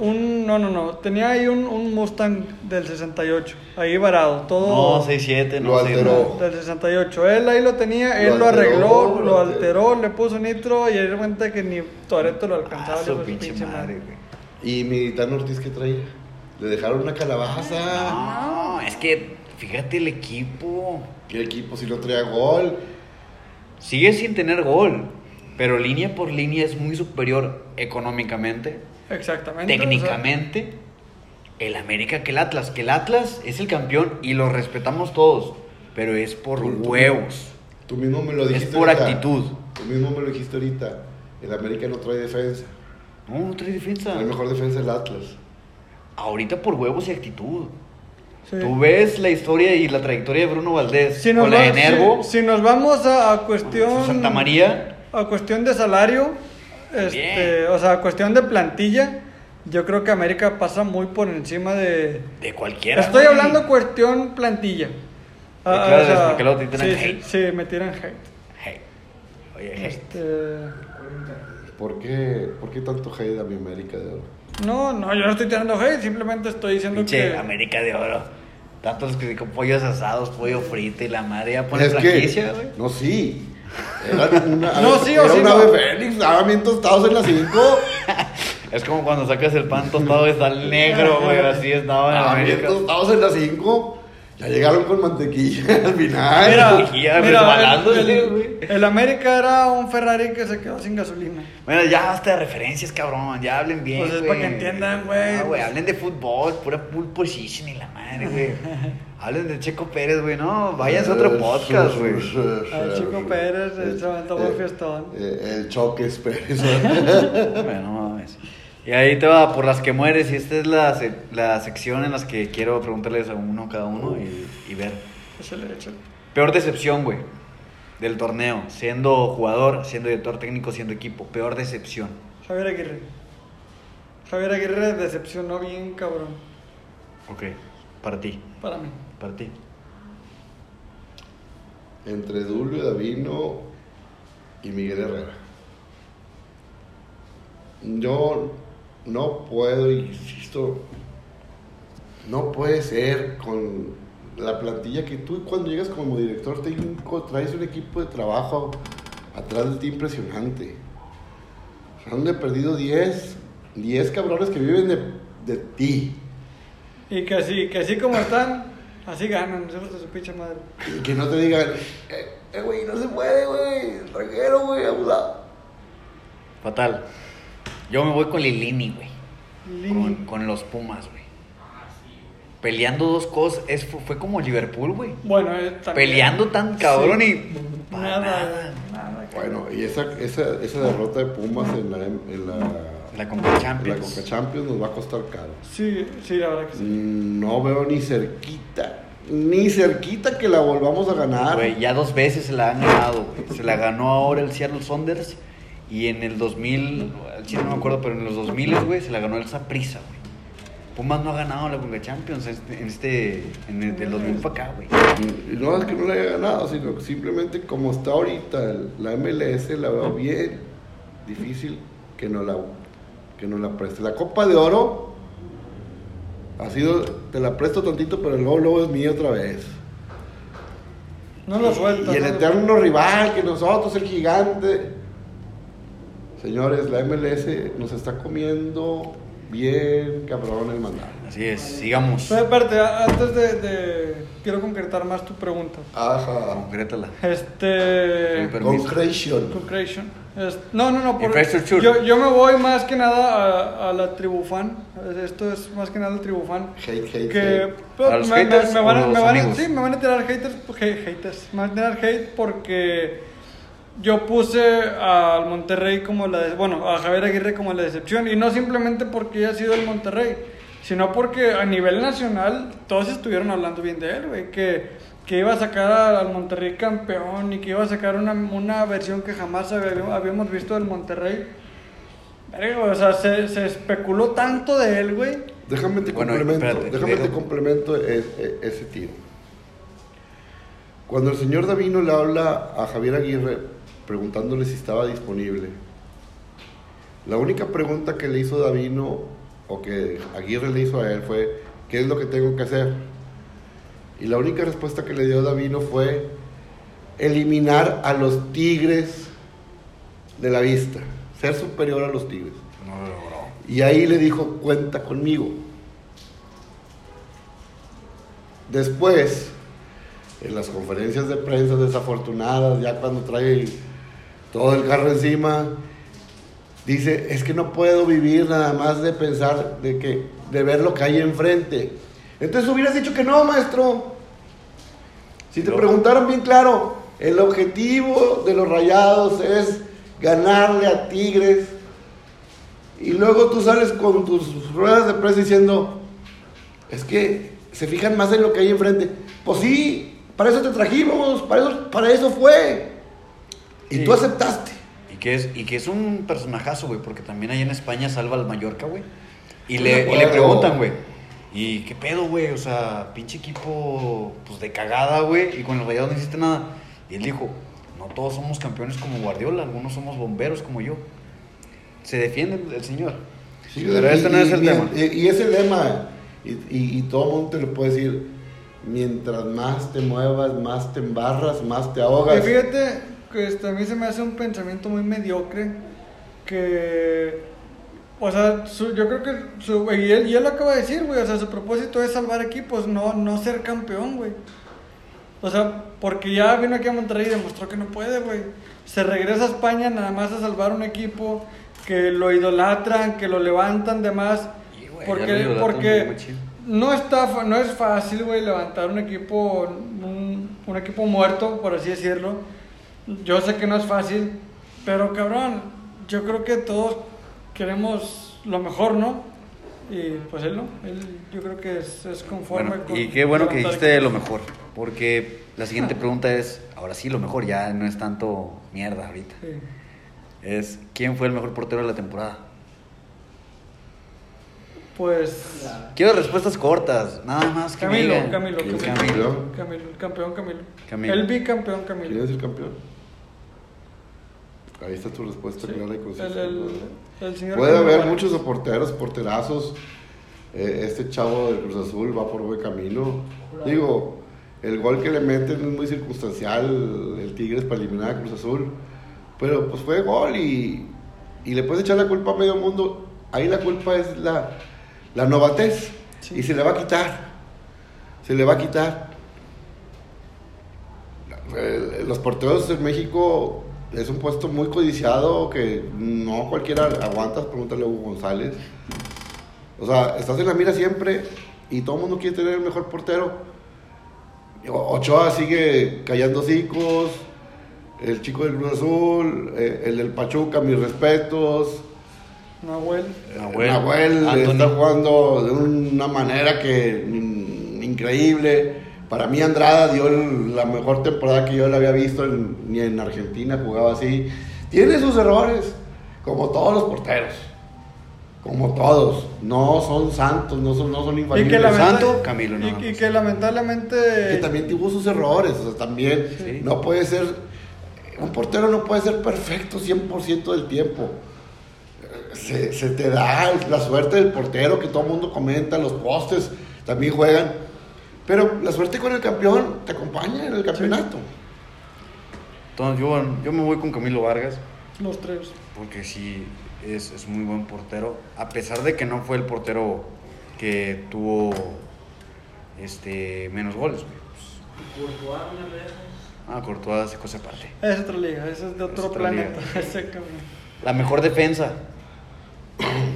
Un, no, no, no. Tenía ahí un, un Mustang del 68. Ahí varado. Todo. No, 6-7, no Lo alteró. Del 68. Él ahí lo tenía, Lo él lo alteró, arregló, lo lo alteró. le puso nitro y ahí cuenta que ni Toreto lo Ah, alcanzaba. su le puso pinche madre, güey. Y mi Tano Ortiz, ¿qué traía? Le dejaron una calabaza. No, es que fíjate el equipo. ¿Qué equipo si no traía gol? Sigue sin tener gol. pero línea por línea es muy superior económicamente, Exactamente. o sea, técnicamente, el América que el Atlas. Que el Atlas es el campeón y lo respetamos todos, pero es por Tú- huevos. Tú mismo me lo Es dijiste. por ahorita. actitud. Tú mismo me lo dijiste ahorita. El América no trae defensa. No, no trae defensa. La mejor defensa es el Atlas. Ahorita por huevos y actitud. sí. Tú ves la historia y la trayectoria de Bruno Valdés Si nos, con la va- de Nervo, si- si nos vamos a, a cuestión. Santa María. A cuestión de salario, este, o sea, cuestión de plantilla, yo creo que América pasa muy por encima de. De cualquiera. Estoy güey. hablando cuestión plantilla. Ah, claro, porque luego te tiran sí, hate. Sí, sí, me tiran hate. Hey. Oye, hey. Este, ¿Por qué, ¿Por qué tanto hate a mi América de oro? no, no, yo no estoy tirando hate, simplemente estoy diciendo Pinche que. América de Oro. Tantos que con pollos asados, pollo frito y la madre ya pone franquicia, güey. No, sí. Era una, No, sí o era sí un no. ave fénix, estaban bien tostados en las 5. Es como cuando sacas el pan tostado y está el negro, güey. Así estaba en Estaban bien América. tostados en las 5. Ya llegaron con mantequilla al final. Mira, Mira, el, el- güey. el América era un Ferrari que se quedó sin gasolina. Bueno, ya hasta de referencias, cabrón. Ya hablen bien. Pues es para que entiendan, güey. Ah, güey, hablen de fútbol, pura pole position y la madre, güey. hablen de Checo Pérez, güey. No, váyanse a otro podcast, güey. Al Chico Pérez, el chaval tomó Eh, fiestón. eh, el choque es Pérez. Bueno, no mames. Y ahí te va por las que mueres. Y esta es la, se- la sección en las que quiero preguntarles a uno cada uno y, y ver. Échale, échale. Peor decepción, güey, del torneo. Siendo jugador, siendo director técnico, siendo equipo. Peor decepción. Javier Aguirre. Javier Aguirre decepcionó bien, cabrón. Ok, para ti, Para mí. para ti. Entre Dulio Davino y Miguel Herrera. Yo no puedo, insisto, no puede ser con la plantilla que tú cuando llegas como director técnico traes un equipo de trabajo atrás de ti impresionante. Han de perdido 10, 10 cabrones que viven de, de ti. Y que así, que así como están, así ganan, de su pinche madre. Y que no te digan, eh, eh, güey, no se puede, güey, reguero, güey, abusado. Fatal. Yo me voy con Lilini, güey. Con, con los Pumas, güey. Peleando dos cosas. Es, fue, como Liverpool, güey. Bueno, eh, también- Peleando tan cabrón Sí. y. Nada, nada. nada. Bueno, y esa, esa, esa derrota de Pumas en la, en la, La Conca en la Champions. Conca Champions nos va a costar caro. Sí, sí, la verdad que sí. No veo ni cerquita, ni cerquita que la volvamos a ganar. Güey, ya dos veces se la han ganado, güey. Se la ganó ahora el Seattle Saunders y en el 2000, al chile no me acuerdo, pero en los 2000, güey, se la ganó el Saprissa, güey. Pumas no ha ganado la Conca Champions este- en este, en el del 2000 para acá, güey. Y No es que no la haya ganado, sino que simplemente como está ahorita la MLS, la veo bien difícil que no la, que no la preste. La Copa de Oro ha sido, te la presto tantito, pero luego, luego es mía otra vez. No lo suelta. Y el eterno rival que nosotros, el gigante. Señores, la MLS nos está comiendo bien cabrón el mandado. Así es, sigamos. Pero espérate, antes de, de- Quiero concretar más tu pregunta. Ajá. Concrétala. Este... Concretion. Concretion. No, no, no. por- yo, yo me voy más que nada a, a la tribu fan. Esto es más que nada la tribu fan. Hate, hate, que hate. pues, ¿A los me, me- haters me van, a- o los me van a- amigos? sí, me van a tirar haters, he- haters, me van a tirar hate porque yo puse al Monterrey como la de- bueno, a Javier Aguirre como la decepción y no simplemente porque haya sido el Monterrey, sino porque a nivel nacional todos estuvieron hablando bien de él, güey, que que iba a sacar al Monterrey campeón y que iba a sacar una, una versión que jamás había- habíamos visto del Monterrey. O sea, se, se especuló tanto de él, güey. Déjame te Bueno, complemento, espérate, déjame te complemento es- e- ese tiro. Cuando el señor Davino le habla a Javier Aguirre preguntándole si estaba disponible, la única pregunta que le hizo Davino o que Aguirre le hizo a él fue, ¿qué es lo que tengo que hacer? Y la única respuesta que le dio Davino fue eliminar a los tigres de la vista, ser superior a los tigres. No. Y ahí le dijo, cuenta conmigo. Después, en las conferencias de prensa desafortunadas, ya cuando trae todo el carro encima. Dice, es que no puedo vivir nada más de pensar, de, que, de ver lo que hay enfrente. Entonces hubieras dicho que no, maestro. Si te No. preguntaron bien claro, el objetivo de los rayados es ganarle a Tigres. Y luego tú sales con tus ruedas de prensa diciendo, es que se fijan más en lo que hay enfrente. Pues sí, para eso te trajimos, para eso, para eso fue. Y Sí. tú aceptaste. Y que es, y que es un personajazo, güey, porque también allá en España salva al Mallorca, güey. Y le, y le preguntan, güey. ¿Y qué pedo, güey? O sea, pinche equipo, pues de cagada, güey. Y con el rayado no hiciste nada. Y él dijo, no todos somos campeones como Guardiola, algunos somos bomberos como yo. Se defiende el, el señor. Sí, Pero y- este no y- es el tema. Y, y ese lema, y, y- y todo el mundo te lo puede decir, mientras más te muevas, más te embarras, más te ahogas. Y fíjate que este, a mí se me hace un pensamiento muy mediocre que, o sea, su- yo creo que, su, y, él, y él lo acaba de decir, güey, o sea, su propósito es salvar equipos, no, no ser campeón, güey. O sea, porque ya vino aquí a Monterrey y demostró que no puede, güey. Se regresa a España nada más a salvar un equipo que lo idolatran, que lo levantan de más. Y, güey, ya lo Porque, porque no, está, no es fácil, güey, levantar un equipo, un, un equipo muerto, por así decirlo. Yo sé que no es fácil, pero cabrón, yo creo que todos queremos lo mejor, ¿no? Y pues él no, él yo creo que es, es conforme Bueno, con y qué bueno que dijiste lo mejor. Porque la siguiente pregunta es, ahora sí, lo mejor ya no es tanto mierda ahorita. Sí. Es, ¿quién fue el mejor portero de la temporada? Pues Quiero respuestas cortas, nada más que Camilo. Camilo, ¿Quién Camilo, es el Camilo, campeón? el campeón Camilo. Camilo. El bicampeón ¿Quién Camilo. es el campeón? Ahí está tu respuesta Sí. clara y El, concisa. Puede haber muchos porteros, porterazos. Eh, este chavo del Cruz Azul va por buen camino. Digo, el gol que le meten es muy circunstancial, el Tigres para eliminar a Cruz Azul. Pero pues fue gol y, y le puedes echar la culpa a medio mundo. Ahí la culpa es la, la novatez. Sí. Y se le va a quitar. Se le va a quitar. Los porteros en México es un puesto muy codiciado que no cualquiera aguanta. Pregúntale a Hugo González. O sea, estás en la mira siempre y todo el mundo quiere tener el mejor portero. Ochoa sigue callando hocicos. El chico del Cruz Azul, eh, el del Pachuca, mis respetos. Nahuel. Nahuel, Nahuel está jugando de una manera que increíble. Para mí Andrada dio el- la mejor temporada que yo le había visto, en- ni en Argentina jugaba así. Tiene sus errores, como todos los porteros. Como todos. No son santos, no son, no son Y infalibles. que, lamenta- Santo, Camilo, y- nada y, que lamentablemente. que también tuvo sus errores, o sea, también Sí. no puede ser, un portero no puede ser perfecto 100% del tiempo. Se, se te da la suerte del portero que todo el mundo comenta, los postes también juegan, pero la suerte con el campeón te acompaña en el campeonato. Entonces yo, yo me voy con Camilo Vargas, Los tres. porque sí, es, es muy buen portero. A pesar de que no fue el portero que tuvo este, menos goles. Pues, ah, Courtois hace cosa aparte. Es otra liga, ese es de otro liga. planeta. Ese. La mejor defensa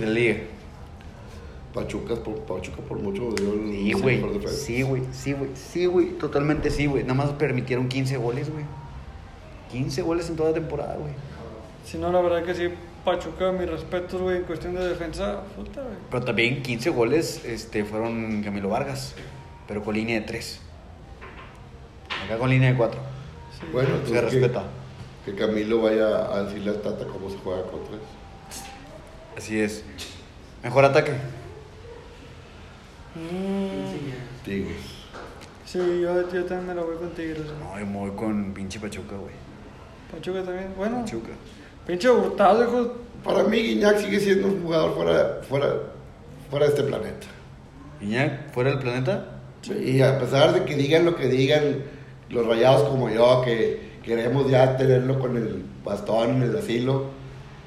de la liga. Pachuca por, Pachuca por mucho dio el Sí, güey. mejor defensa. Sí, güey. Sí, güey. Sí, güey. Totalmente sí, güey. Nada más permitieron 15 goles, güey. 15 goles en toda la temporada, güey. Si no, la verdad que sí, Pachuca, mis respetos, güey, en cuestión de defensa, puta, güey. Pero también 15 goles este, fueron Camilo Vargas, pero con línea de 3. Acá con línea de 4. Sí. Bueno, Se entonces que- respeta. Que, Camilo vaya a decirle a Tata cómo se juega con tres. Así es. Mejor ataque. Mm, Tigres. sí, yo, yo también me lo voy con Tigres. No, yo me voy con pinche Pachuca, güey. Pachuca también, bueno. Pachuca. Pinche Hurtado, hijo. Para mí Guiñac sigue siendo un jugador fuera, fuera, fuera de este planeta. Iñak, fuera del planeta. Y a pesar de que digan lo que digan los rayados como yo, que queremos ya tenerlo con el bastón en el asilo,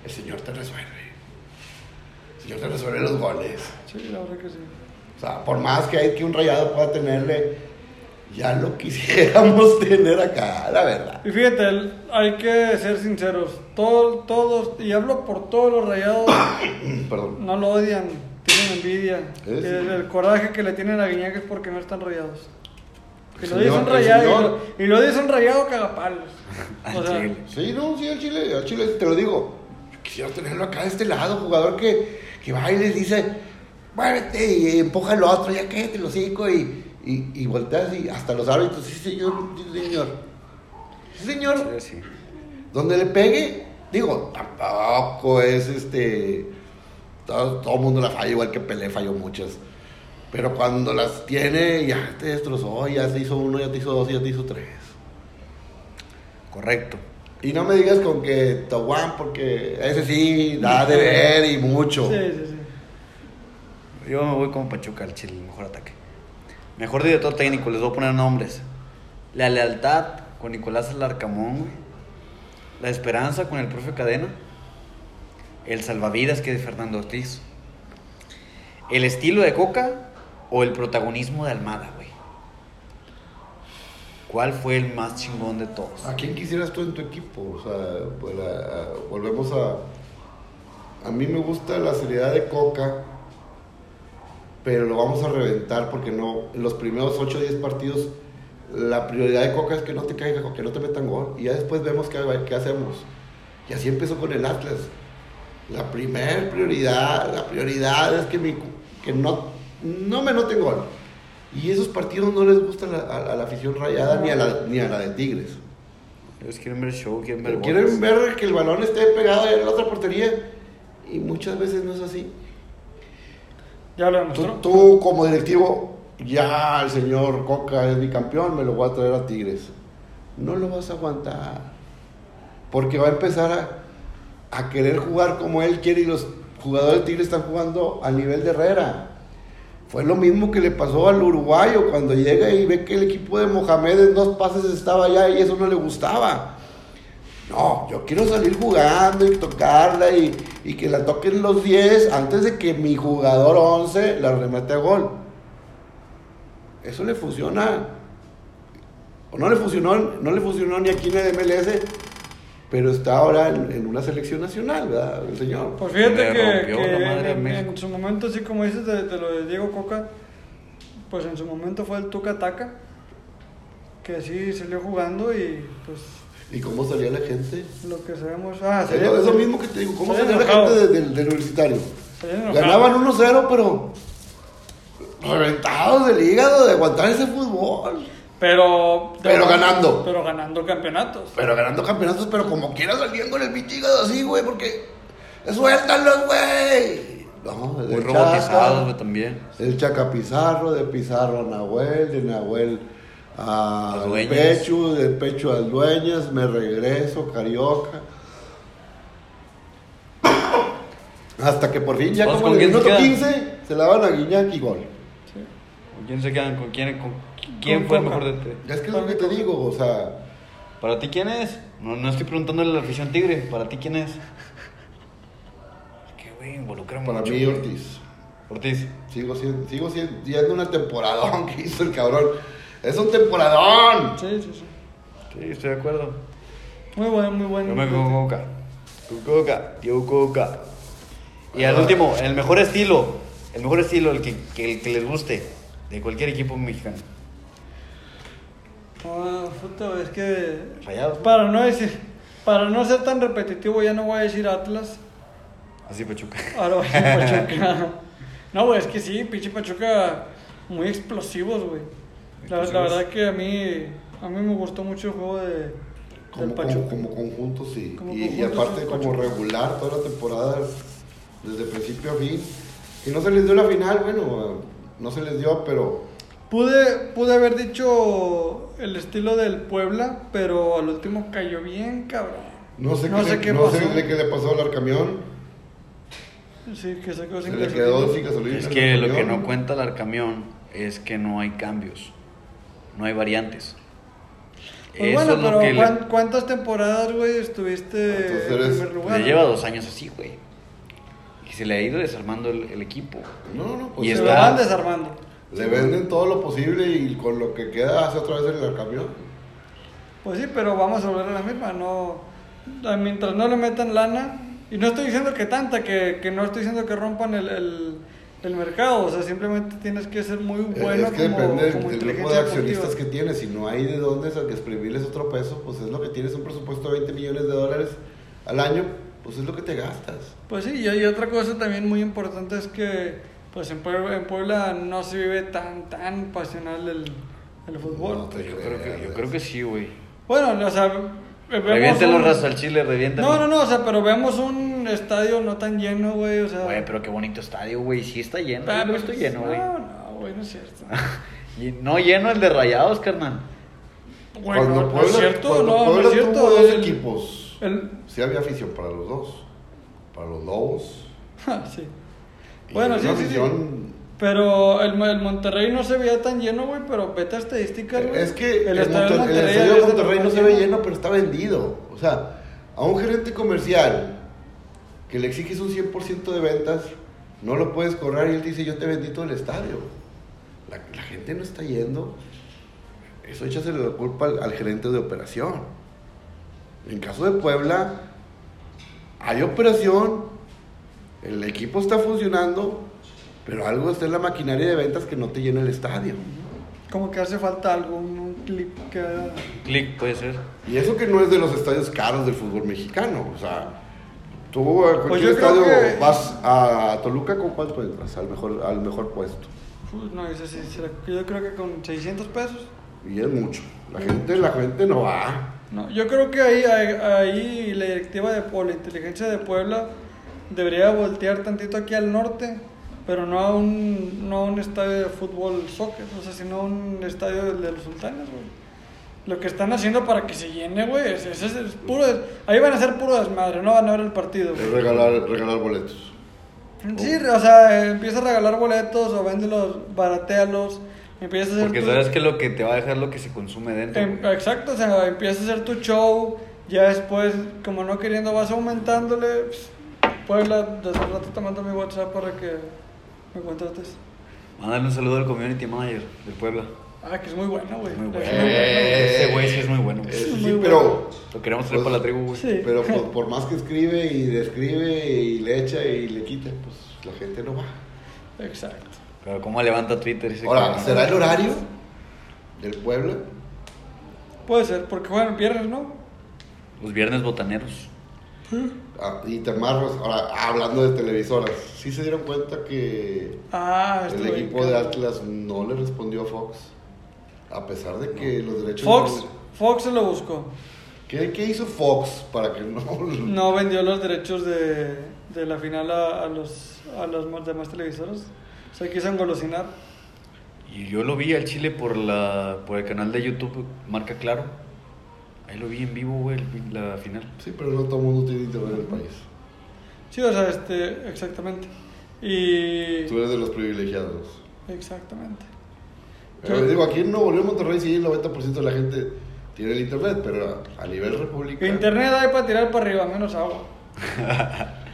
el Señor te resuelve. El Señor te resuelve los goles. Sí, la verdad que sí. O sea, por más que hay que un rayado pueda tenerle ya lo quisiéramos tener acá, la verdad. Y fíjate, hay que ser sinceros. Todos, todos, y hablo por todos los rayados, Perdón. no lo odian, tienen envidia. El, el coraje que le tienen a Guiñac es porque no están rayados. Y lo dicen rayado, y lo, y lo dicen rayado cagapalos. Al O sea, chile. Sí, no, sí, al Chile, al Chile, te lo digo. Quisiera tenerlo acá de este lado, jugador que, que va y les dice, muévete y empuja al otro, ya que te lo hocico y, y, y volteas y hasta los árbitros, sí señor, sí señor. Sí señor. Sí, sí. Donde le pegue, digo, tampoco es este. Todo, todo el mundo la falla, igual que Pelé falló muchas. Pero cuando las tiene, ya te destrozó, ya te hizo uno, ya te hizo dos, ya te hizo tres. Correcto. Y no me digas con que Tahuán, porque ese sí da de ver y mucho. sí, sí, sí. Yo me voy con Pachuca al Chile, mejor ataque. Mejor director técnico, les voy a poner nombres. La lealtad con Nicolás Alarcamón. La esperanza con el profe Cadena. El salvavidas que es Fernando Ortiz. El estilo de Coca o el protagonismo de Almada, güey. ¿Cuál fue el más chingón de todos? ¿A quién quisieras tú en tu equipo? O sea, pues, volvemos a... A mí me gusta la seriedad de Coca, pero lo vamos a reventar porque no, en los primeros 8 o 10 partidos, la prioridad de Coca es que no te caiga, que no te metan gol. Y ya después vemos qué, qué hacemos. Y así empezó con el Atlas. La primer prioridad, la prioridad es que, mi- que no, no me noten gol. Y esos partidos no les gustan a, a- a la afición rayada ni a la, ni a la de Tigres. Ellos quieren ver show, quieren ver quieren ver que el balón esté pegado en la otra portería. Y muchas veces no es así. Tú, como directivo, ya el señor Coca es bicampeón, me lo voy a traer a Tigres. No lo vas a aguantar. Porque va a empezar a, a querer jugar como él quiere y los jugadores de Tigres están jugando al nivel de Herrera. Fue lo mismo que le pasó al uruguayo cuando llega y ve que el equipo de Mohamed en dos pases estaba allá y eso no le gustaba. No, yo quiero salir jugando y tocarla y, y que la toquen los 10 antes de que mi jugador 11 la remete a gol. Eso le funciona. O no le funcionó, no le funcionó ni aquí en el MLS, pero está ahora en, en una selección nacional, ¿verdad? El señor. Pues fíjate que, que en, en su momento, así como dices de, de lo de Diego Coca, pues en su momento fue el Tuca Taca, que sí salió jugando y pues ¿Y cómo salía la gente? lo que sabemos. Ah, Es salía- lo, es lo mismo que te digo, ¿cómo salía salía la gente de- del, del universitario? Ganaban 1-0, pero reventados del hígado de aguantar ese fútbol. Pero, Pero ganando. Pero ganando campeonatos. Pero ganando campeonatos, pero como quiera salían con el pinche hígado así, güey, porque. ¡Suéltalos, güey! No, Muy robotizados, güey, también. El Chaca Pizarro, de Pizarro a Nahuel, de Nahuel a. Pecho, del Pecho al Dueñas, me regreso, Carioca. Hasta que por fin, ya como ¿con en el minuto quedan? 15, se la van a Guiñac y gol. ¿Con quién se quedan? ¿Con quién, con quién Con fue el mejor de tres? Ya es que es lo que te digo, o sea, ¿Para ti quién es? No, no estoy preguntándole a la afición tigre. ¿Para ti quién es? Que, güey, involucra para mucho. mí. Ortiz. Ortiz. Sigo siendo, sigo siendo, yendo una temporadón que hizo el cabrón. Es un temporadón. Sí, sí, sí. Sí, estoy de acuerdo. Muy bueno, muy bueno. Yo me Coca. Con Coca. Tío Coca. Y al último, el mejor estilo. El mejor estilo, el que, que- el que les guste. De cualquier equipo mexicano. Ah, puta, es que Rayados. para no decir, para no ser tan repetitivo ya no voy a decir Atlas, Así Pachuca. ahora voy a decir Pachuca. No, güey, es que sí, pinche Pachuca muy explosivos, güey. La, la verdad que a mí a mí me gustó mucho el juego de Como, como, Pachuca. como conjunto, sí. Como y, y conjunto, aparte, sí, como regular toda la temporada, desde principio a fin. Y no se les dio la final, bueno, no se les dio, pero Pude, pude haber dicho el estilo del Puebla, pero al último cayó bien, cabrón. no sé, No qué, sé le, qué no pasó. sé qué le pasó al Arcamión. Sí, que se quedó Se sin le gasolina. quedó sin gasolina. Es que lo que no cuenta el Arcamión es que no hay cambios. No hay variantes. Pues Eso bueno, es lo pero que le- ¿cuán- ¿cuántas temporadas, güey, estuviste Entonces en primer lugar? Le lleva dos años así, güey. Y se le ha ido desarmando el, el equipo. No, no, pues Y Se está- lo van desarmando. Le venden todo lo posible y con lo que queda hace otra vez el camión. Pues sí, pero vamos a volver a la misma, no... Mientras no le metan lana, y no estoy diciendo que tanta, que, que no estoy diciendo que rompan el, el, el mercado, o sea, simplemente tienes que ser muy bueno es que como, depende del- como del grupo de accionistas deportiva. que tienes. Si no hay de dónde exprimirles otro peso, pues es lo que tienes un presupuesto de 20 millones de dólares al año, pues es lo que te gastas. Pues sí, y hay otra cosa también muy importante es que pues en Puebla, en Puebla no se vive tan tan pasional el, el fútbol. No Yo creo que, yo creo que sí, güey. Bueno, o sea, Reviéntelo, un- raza al chile, reviéntelo. No, no, no, o sea, pero vemos un estadio no tan lleno, güey, o sea... Güey, pero qué bonito estadio, güey. Sí está lleno. Ah, Yo no pues, estoy lleno, güey. No, no, güey, no es cierto. Y no lleno el de rayados, carnal. Güey, no, no es cierto, cuando no, no es cierto. tuvo dos el- equipos, el- sí había afición para los dos. Para los Lobos. sí. Y Bueno, una sí, sí, sí. Pero el, el Monterrey no se veía tan lleno, güey, pero vete a estadísticas, güey. Es que el, estadio de Monter- el Monterrey estadio de Monterrey no se ve lleno, pero está vendido. O sea, a un gerente comercial que le exiges un 100% de ventas, no lo puedes cobrar y él dice, yo te vendí todo el estadio. La, la gente no está yendo. Eso échasele la culpa al, al gerente de operación. En caso de Puebla, hay operación, el equipo está funcionando, pero algo está en la maquinaria de ventas que no te llena el estadio. Como que hace falta algo, un, clip que Click, puede ser. Y eso que no es de los estadios caros del fútbol mexicano. O sea, tú a Pues cualquier creo estadio que- vas a Toluca con cuánto entras al mejor, al mejor puesto. Uf, No, sí, será- yo creo que con 600 pesos. Y es mucho. La gente, la gente no va. No, yo creo que ahí, ahí, ahí la directiva de Puebla, la inteligencia de Puebla, debería voltear tantito aquí al norte, pero no a un, no a un estadio de fútbol soccer, o sea, sino a un estadio de, de los sultanes, güey. Lo que están haciendo para que se llene, güey, es, es- es puro, des- ahí van a ser puro desmadre, no van a ver el partido. Es regalar, regalar boletos. Sí, o sea, empieza a regalar boletos o véndelos, baratealos, empieza a hacer Porque tu- sabes que lo que te va a dejar lo que se consume dentro. Em, exacto, o sea, empiezas a hacer tu show, ya después, como no queriendo, vas aumentándole. Pues, Puebla, desde hace rato te mando mi WhatsApp para que me contrates. Mándale un saludo al community manager del Puebla. Ah, que es muy bueno, güey. Muy Es bueno. güey. Ese güey sí es muy bueno. Eh, güey. sí, muy pero, Lo queremos traer Pues, para la tribu, güey. Sí. pero por, por más que escribe y describe y le echa y le quita, pues la gente no va. Exacto. Pero cómo levanta Twitter ese Ahora, cabrón? ¿será el horario del Puebla? Puede ser, porque juegan el viernes, ¿no? Los viernes botaneros. Ah, y te amarras. Ahora, hablando de televisoras, ¿sí se dieron cuenta que Ah, el equipo de. Atlas no le respondió a Fox? A pesar de que los derechos... Fox, Fox se lo buscó. ¿Qué, qué hizo Fox para que no... No vendió los derechos de, de la final a, a los, a los demás televisores. Se quiso engolosinar. Y yo lo vi al Chile por la por el canal de YouTube Marca Claro. Ahí lo vi en vivo, güey, la final. Sí, pero no todo el mundo tiene internet en el país. Sí, o sea, este, exactamente. Y... Tú eres de los privilegiados. Exactamente. Pero digo, aquí en Nuevo León, Monterrey, sí, el 90% de la gente tiene el internet, pero a nivel república... Internet hay para tirar para arriba, menos agua.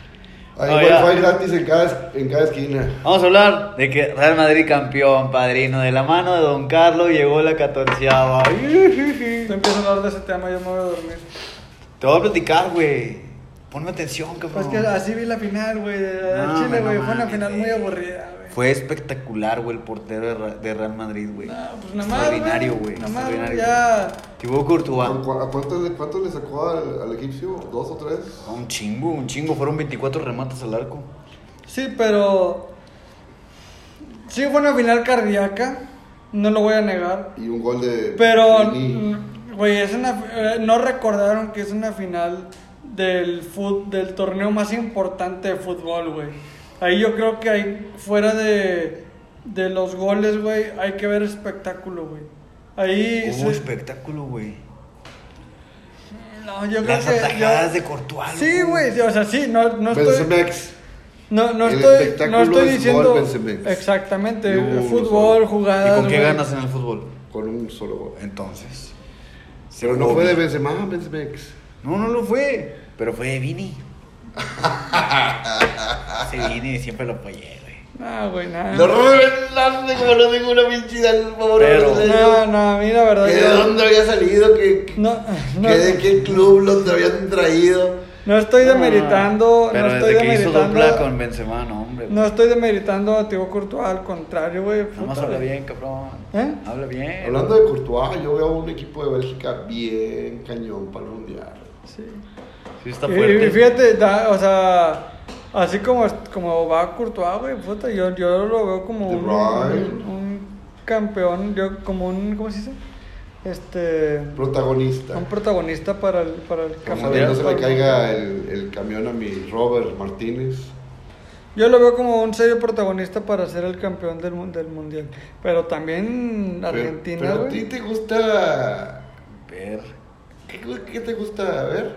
Hay No, ya. wifi gratis en cada, en cada esquina. Vamos a hablar de que Real Madrid campeón, padrino. De la mano de Don Carlos llegó la catorceava. Tú empiezas a hablar de ese tema, yo me voy a dormir. Te voy a platicar, güey. Ponme atención, Pues cabrón. que así vi la final, güey, de No, Chile, no güey. Fue una final muy aburrida. Fue espectacular, güey, el portero de Ra- de Real Madrid, güey. No, pues nada más. Extraordinario, güey. Nada más, Extraordinario. ya. Thibaut Courtois. ¿A cu- a cuántos le, cuántos le sacó al, al egipcio? ¿Dos o tres? Un chingo, un chingo. Fueron 24 remates al arco. Sí, pero. Sí, fue una final cardíaca. No lo voy a negar. Y un gol de... Pero, mm, güey, es una, eh, no recordaron que es una final del, fut, del torneo más importante de fútbol, güey. Ahí yo creo que hay, fuera de, de los goles, güey, hay que ver espectáculo, güey. Ahí... Hubo se- espectáculo, güey. no, yo creo Las que... atajadas yo- de Courtois. Sí, güey, o sea, sí, no, no estoy... Benzemex. No, no El estoy, no estoy es diciendo... Exactamente, Y uno fútbol, solo. ¿Y jugadas... con qué güey. ganas en el fútbol? Con un solo gol. Entonces. Pero no fue de Benzema, Benzemex. No, no lo fue. Pero fue de Vini. Ese Vini siempre lo apoyé, güey. No, güey, nada. Lo revelaste como no tengo una pinche del favor Pero- No, no, a mí la verdad. ¿Que ¿De yo- dónde había salido? ¿Que, No, no, que ¿De qué club los habían traído? no estoy demeritando. Pero no estoy desde que hizo dupla con Benzema, no, hombre. No estoy demeritando a Thibaut Courtois, al contrario, güey. Nada más habla bien, cabrón. ¿Eh? Habla bien. Hablando de Courtois, yo veo un equipo de Bélgica bien cañón para el mundial. Sí. Sí, está Y- fuerte. Y, fíjate, da- o sea, así como, como va Courtois, güey, puta, yo, yo lo veo como un, un, un campeón, yo como un, ¿cómo se dice? Este, Protagonista. un protagonista para el, para el que no se le caiga el, el camión a mi Robert Martínez. Yo lo veo como un serio protagonista para ser el campeón del, del mundial. Pero también Pero- Argentina, Pero, a ti te gusta. Ver. ¿Qué, qué te gusta ver?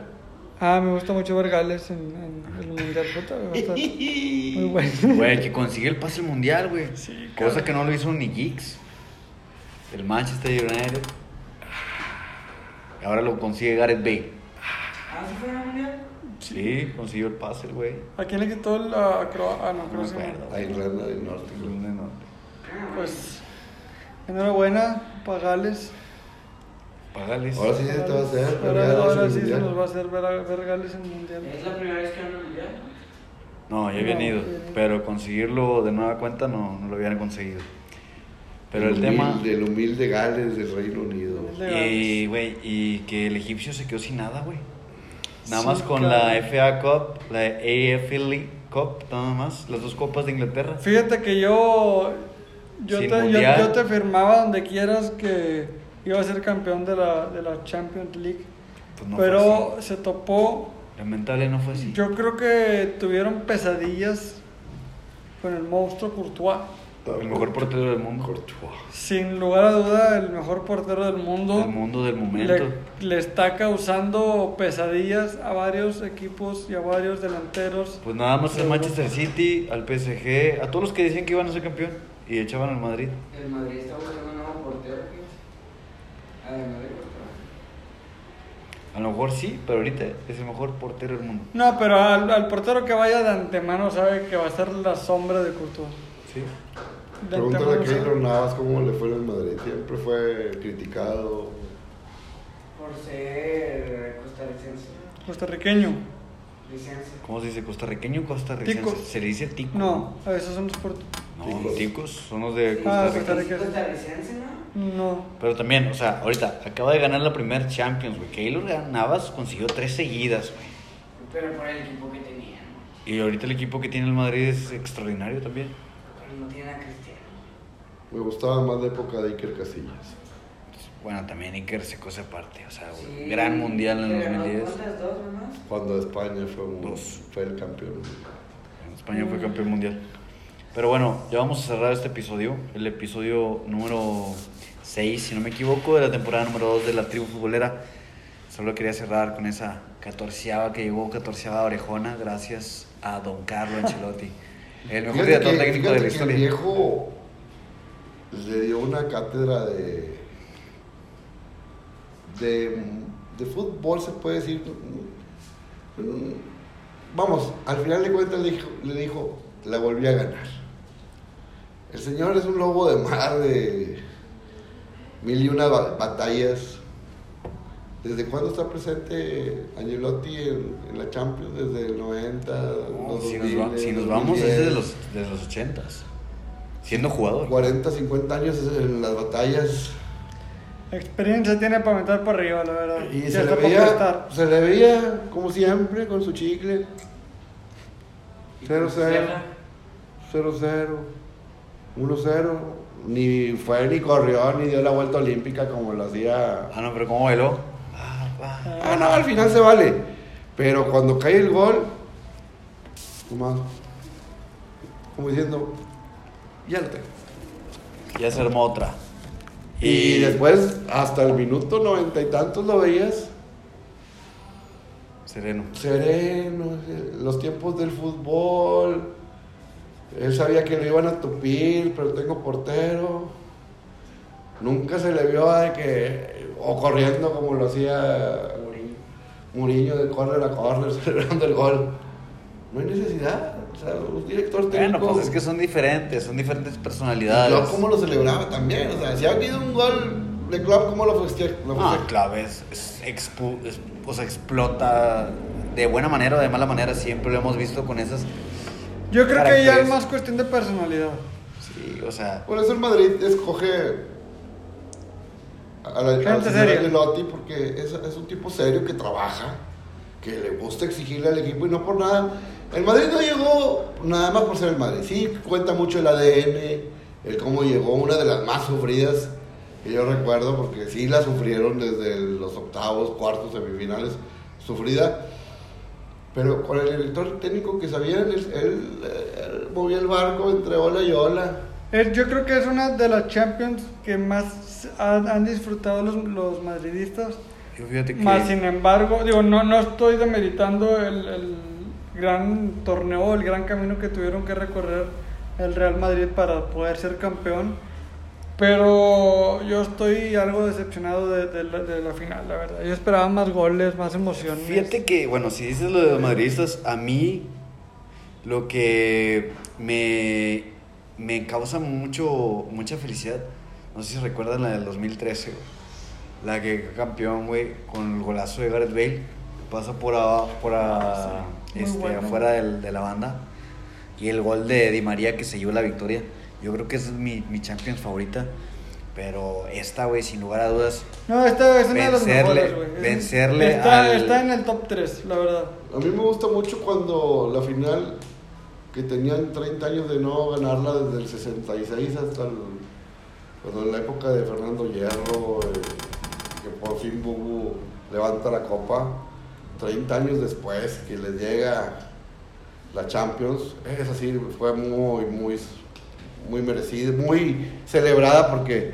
Ah, me gusta mucho ver Gales en, en el mundial, puta, muy bueno. Güey, que consigue el pase al mundial, güey. Sí, Cosa cabrón. que no lo hizo ni Giggs. El Manchester United. Y ahora lo consigue Gareth Bale. ¿Ah, sí fue en el mundial? Sí, consiguió el pase, el güey. ¿A quién le quitó la a Croa- Ah, no, No creo me que sí. acuerdo. A Irlanda del Norte. Pues, enhorabuena para Gales. Pagales. Ahora sí se te va a hacer. Ahora, ahora el sí se Mundial. nos va a hacer ver, ver Gales en el mundial. Es la primera vez que van al mundial. No, ya habían No, ido. Pero conseguirlo de nueva cuenta no, no lo habían conseguido. Pero el, humilde, tema. El humilde Gales del Reino Unido. El Y, güey, y que el egipcio se quedó sin nada, güey. Nada Sí, más con cabrón. la FA Cup, la AFL Cup, nada más. Las dos copas de Inglaterra. Fíjate que yo. Yo Sin te, yo, yo te firmaba donde quieras que iba a ser campeón de la, de la Champions League. Pues no pero se topó. Lamentable no fue así. Yo creo que tuvieron pesadillas con el monstruo Courtois. El mejor portero del mundo. Courtois. Sin lugar a duda, el mejor portero del mundo. Del mundo del momento. Le, le está causando pesadillas a varios equipos y a varios delanteros. Pues nada más al Manchester City, al PSG, a todos los que decían que iban a ser campeón y echaban al Madrid. El Madrid está buscando un nuevo portero. fíjate. Además de Courtois. A lo mejor sí, pero ahorita es el mejor portero del mundo. No, pero al, al portero que vaya de antemano sabe que va a ser la sombra de Courtois. Sí. De Pregúntale a. Keylor Navas cómo le fue en el Madrid. Siempre fue criticado. Por ser costarricense. Costarriqueño. Licencia. ¿Cómo se dice? ¿Costarriqueño o costarricense? Ticos. Se le dice tico. No, a esos son los porteros. No, Ticos. ticos son los de Ah, Costa Rica. Costa Rica. ¿no? No. Pero también, o sea, ahorita acaba de ganar la primer Champions, güey. Keylor Navas consiguió tres seguidas, güey. Pero por el equipo que tenían. Y ahorita el equipo que tiene el Madrid es extraordinario también. Pero no tienen a Cristiano. Me gustaba más la época de Iker Casillas. Bueno, también Iker se cosa aparte, o sea, Sí, gran mundial en el pero no 2010. cuentas dos nomás. Cuando España fue, un- Dos. fue el campeón. España fue campeón mundial. Pero bueno, ya vamos a cerrar este episodio, el episodio número 6, si no me equivoco, de la temporada número 2 de la tribu futbolera. Solo quería cerrar con esa catorceava que llegó, catorceava orejona, gracias a don Carlo Ancelotti, el mejor director técnico de la historia. El viejo le dio una cátedra de, de, de fútbol, se puede decir. Vamos, al final de cuentas le dijo, le dijo, la volví a ganar. El señor es un lobo de mar de mil y una ba- batallas. ¿Desde cuándo está presente Angelotti en, en la Champions? Desde el 90, No, los si, nos 2000, va- si nos vamos es 2010. de los, de los 80s, siendo jugador. 40, 50 años en las batallas. Experiencia tiene para meter para arriba, la verdad. Y Ya se le, veía, se le veía, como siempre, con su chicle. 0-0, 0-0, 1-0. Ni fue ni corrió ni dio la vuelta olímpica como lo hacía. Ah, no, pero ¿cómo bailó? Ah. Ah, no, al final se vale. Pero cuando cae el gol, nomás, como diciendo, ya lo tengo. Ya se armó otra. Y después, hasta el minuto noventa y tantos lo veías Sereno. sereno, los tiempos del fútbol. Él sabía que lo iban a tupir, pero tengo portero. Nunca se le vio de que, o corriendo como lo hacía Mourinho. Muriño de correr a correr, celebrando el gol. No hay necesidad. O sea, un director técnico. Bueno, pues es que son diferentes, son diferentes Y personalidades. Klopp cómo lo celebraba también. O sea, si ha habido un gol de Klopp, ¿cómo lo festeja? Lo Ah, festeja? clave es, es expu- es- o sea, explota de buena manera o de mala manera, siempre lo hemos visto con esas. Yo creo que ya es más cuestión de personalidad. Sí, o sea, Por eso el Madrid escoge a la, Gente al señor porque es, es un tipo serio que trabaja, que le gusta exigirle al equipo y no por nada. El Madrid no llegó nada más por ser el Madrid. Sí, cuenta mucho el ADN, el cómo llegó, una de las más sufridas que yo recuerdo, porque sí la sufrieron desde los octavos, cuartos, semifinales, sufrida. Pero con el director técnico que sabía, él, él, él movía el barco entre ola y ola. Yo creo que es una de las Champions que más han, han disfrutado los, los madridistas. yo fíjate que. Más sin embargo, digo, no, no estoy demeritando el, el gran torneo, el gran camino que tuvieron que recorrer el Real Madrid para poder ser campeón. Pero yo estoy algo decepcionado de, de la, de la final, la verdad. Yo esperaba más goles, más emociones. Fíjate que, bueno, si dices lo de los madridistas, a mí lo que me, me causa mucho, mucha felicidad, no sé si recuerdan la del 2013, güey, la que campeón, güey, con el golazo de Gareth Bale, pasa por, abajo, por a- Muy este, bueno. afuera del- de la banda, y el gol de Di María que se llevó la victoria. Yo creo que esa es mi, mi Champions favorita, pero esta, güey, sin lugar a dudas, No, esta es una de las Vencerle- mejores, güey. Vencerle está, al- está en el top 3, la verdad. A mí me gusta mucho cuando la final, que tenían 30 años de no ganarla desde el 66 hasta el, cuando en la época de Fernando Hierro, eh, que por fin Bubu levanta la copa, 30 años después que les llega la Champions, es así, fue muy, muy, muy merecida, muy celebrada porque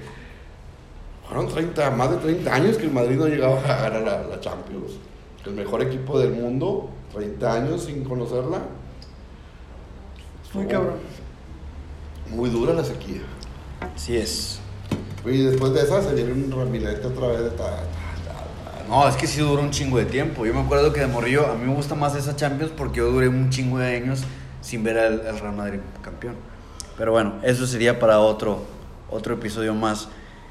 fueron 30, más de 30 años que el Madrid no llegaba a ganar la, la Champions. El mejor equipo del mundo, 30 años sin conocerla. Muy cabrón. Muy dura la sequía. sí es. Y después de esa se viene un ramilete otra vez de ta, ta, ta, ta. No, es que sí duró un chingo de tiempo. Yo me acuerdo que de morrillo a mí me gusta más esa Champions porque yo duré un chingo de años sin ver al, al Real Madrid campeón. Pero bueno, eso sería para otro, otro episodio más.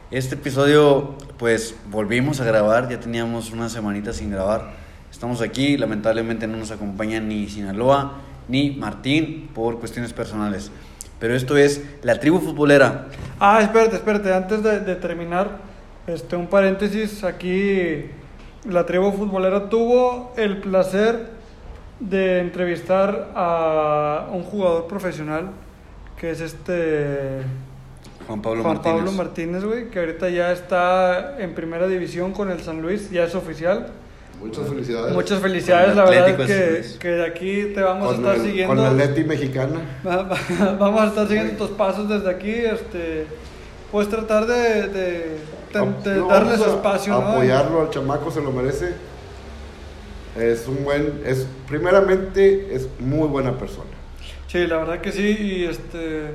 Este episodio, pues volvimos a grabar, ya teníamos una semanita sin grabar. Estamos aquí, lamentablemente no nos acompaña ni Sinaloa ni Martín por cuestiones personales. Pero esto es la tribu futbolera. Ah, espérate, espérate, antes de, de terminar, este, un paréntesis, aquí la tribu futbolera tuvo el placer de entrevistar a un jugador profesional, que es este Juan Pablo Juan Martínez. Pablo Martínez, güey, que ahorita ya está en primera división con el San Luis, ya es oficial. Muchas felicidades. Muchas felicidades, la verdad que, que de aquí te vamos a estar el, siguiendo. con la Leti mexicana. Va- va- Vamos a estar siguiendo tus pasos desde aquí, este, pues tratar de, de, de- de No, darle su a espacio, ¿no? Apoyarlo al chamaco, se lo merece. Es un buen, es primeramente es muy buena persona. Sí, la verdad que sí, y este,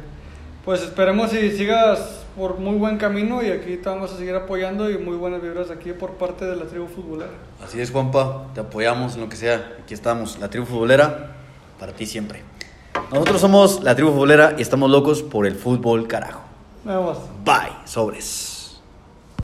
pues esperemos y sigas por muy buen camino y aquí te vamos a seguir apoyando y muy buenas vibras aquí por parte de la tribu futbolera. Así es, Juanpa, te apoyamos en lo que sea. Aquí estamos, la tribu futbolera, para ti siempre. Nosotros somos la tribu futbolera y estamos locos por el fútbol, carajo. Más. Bye, sobres.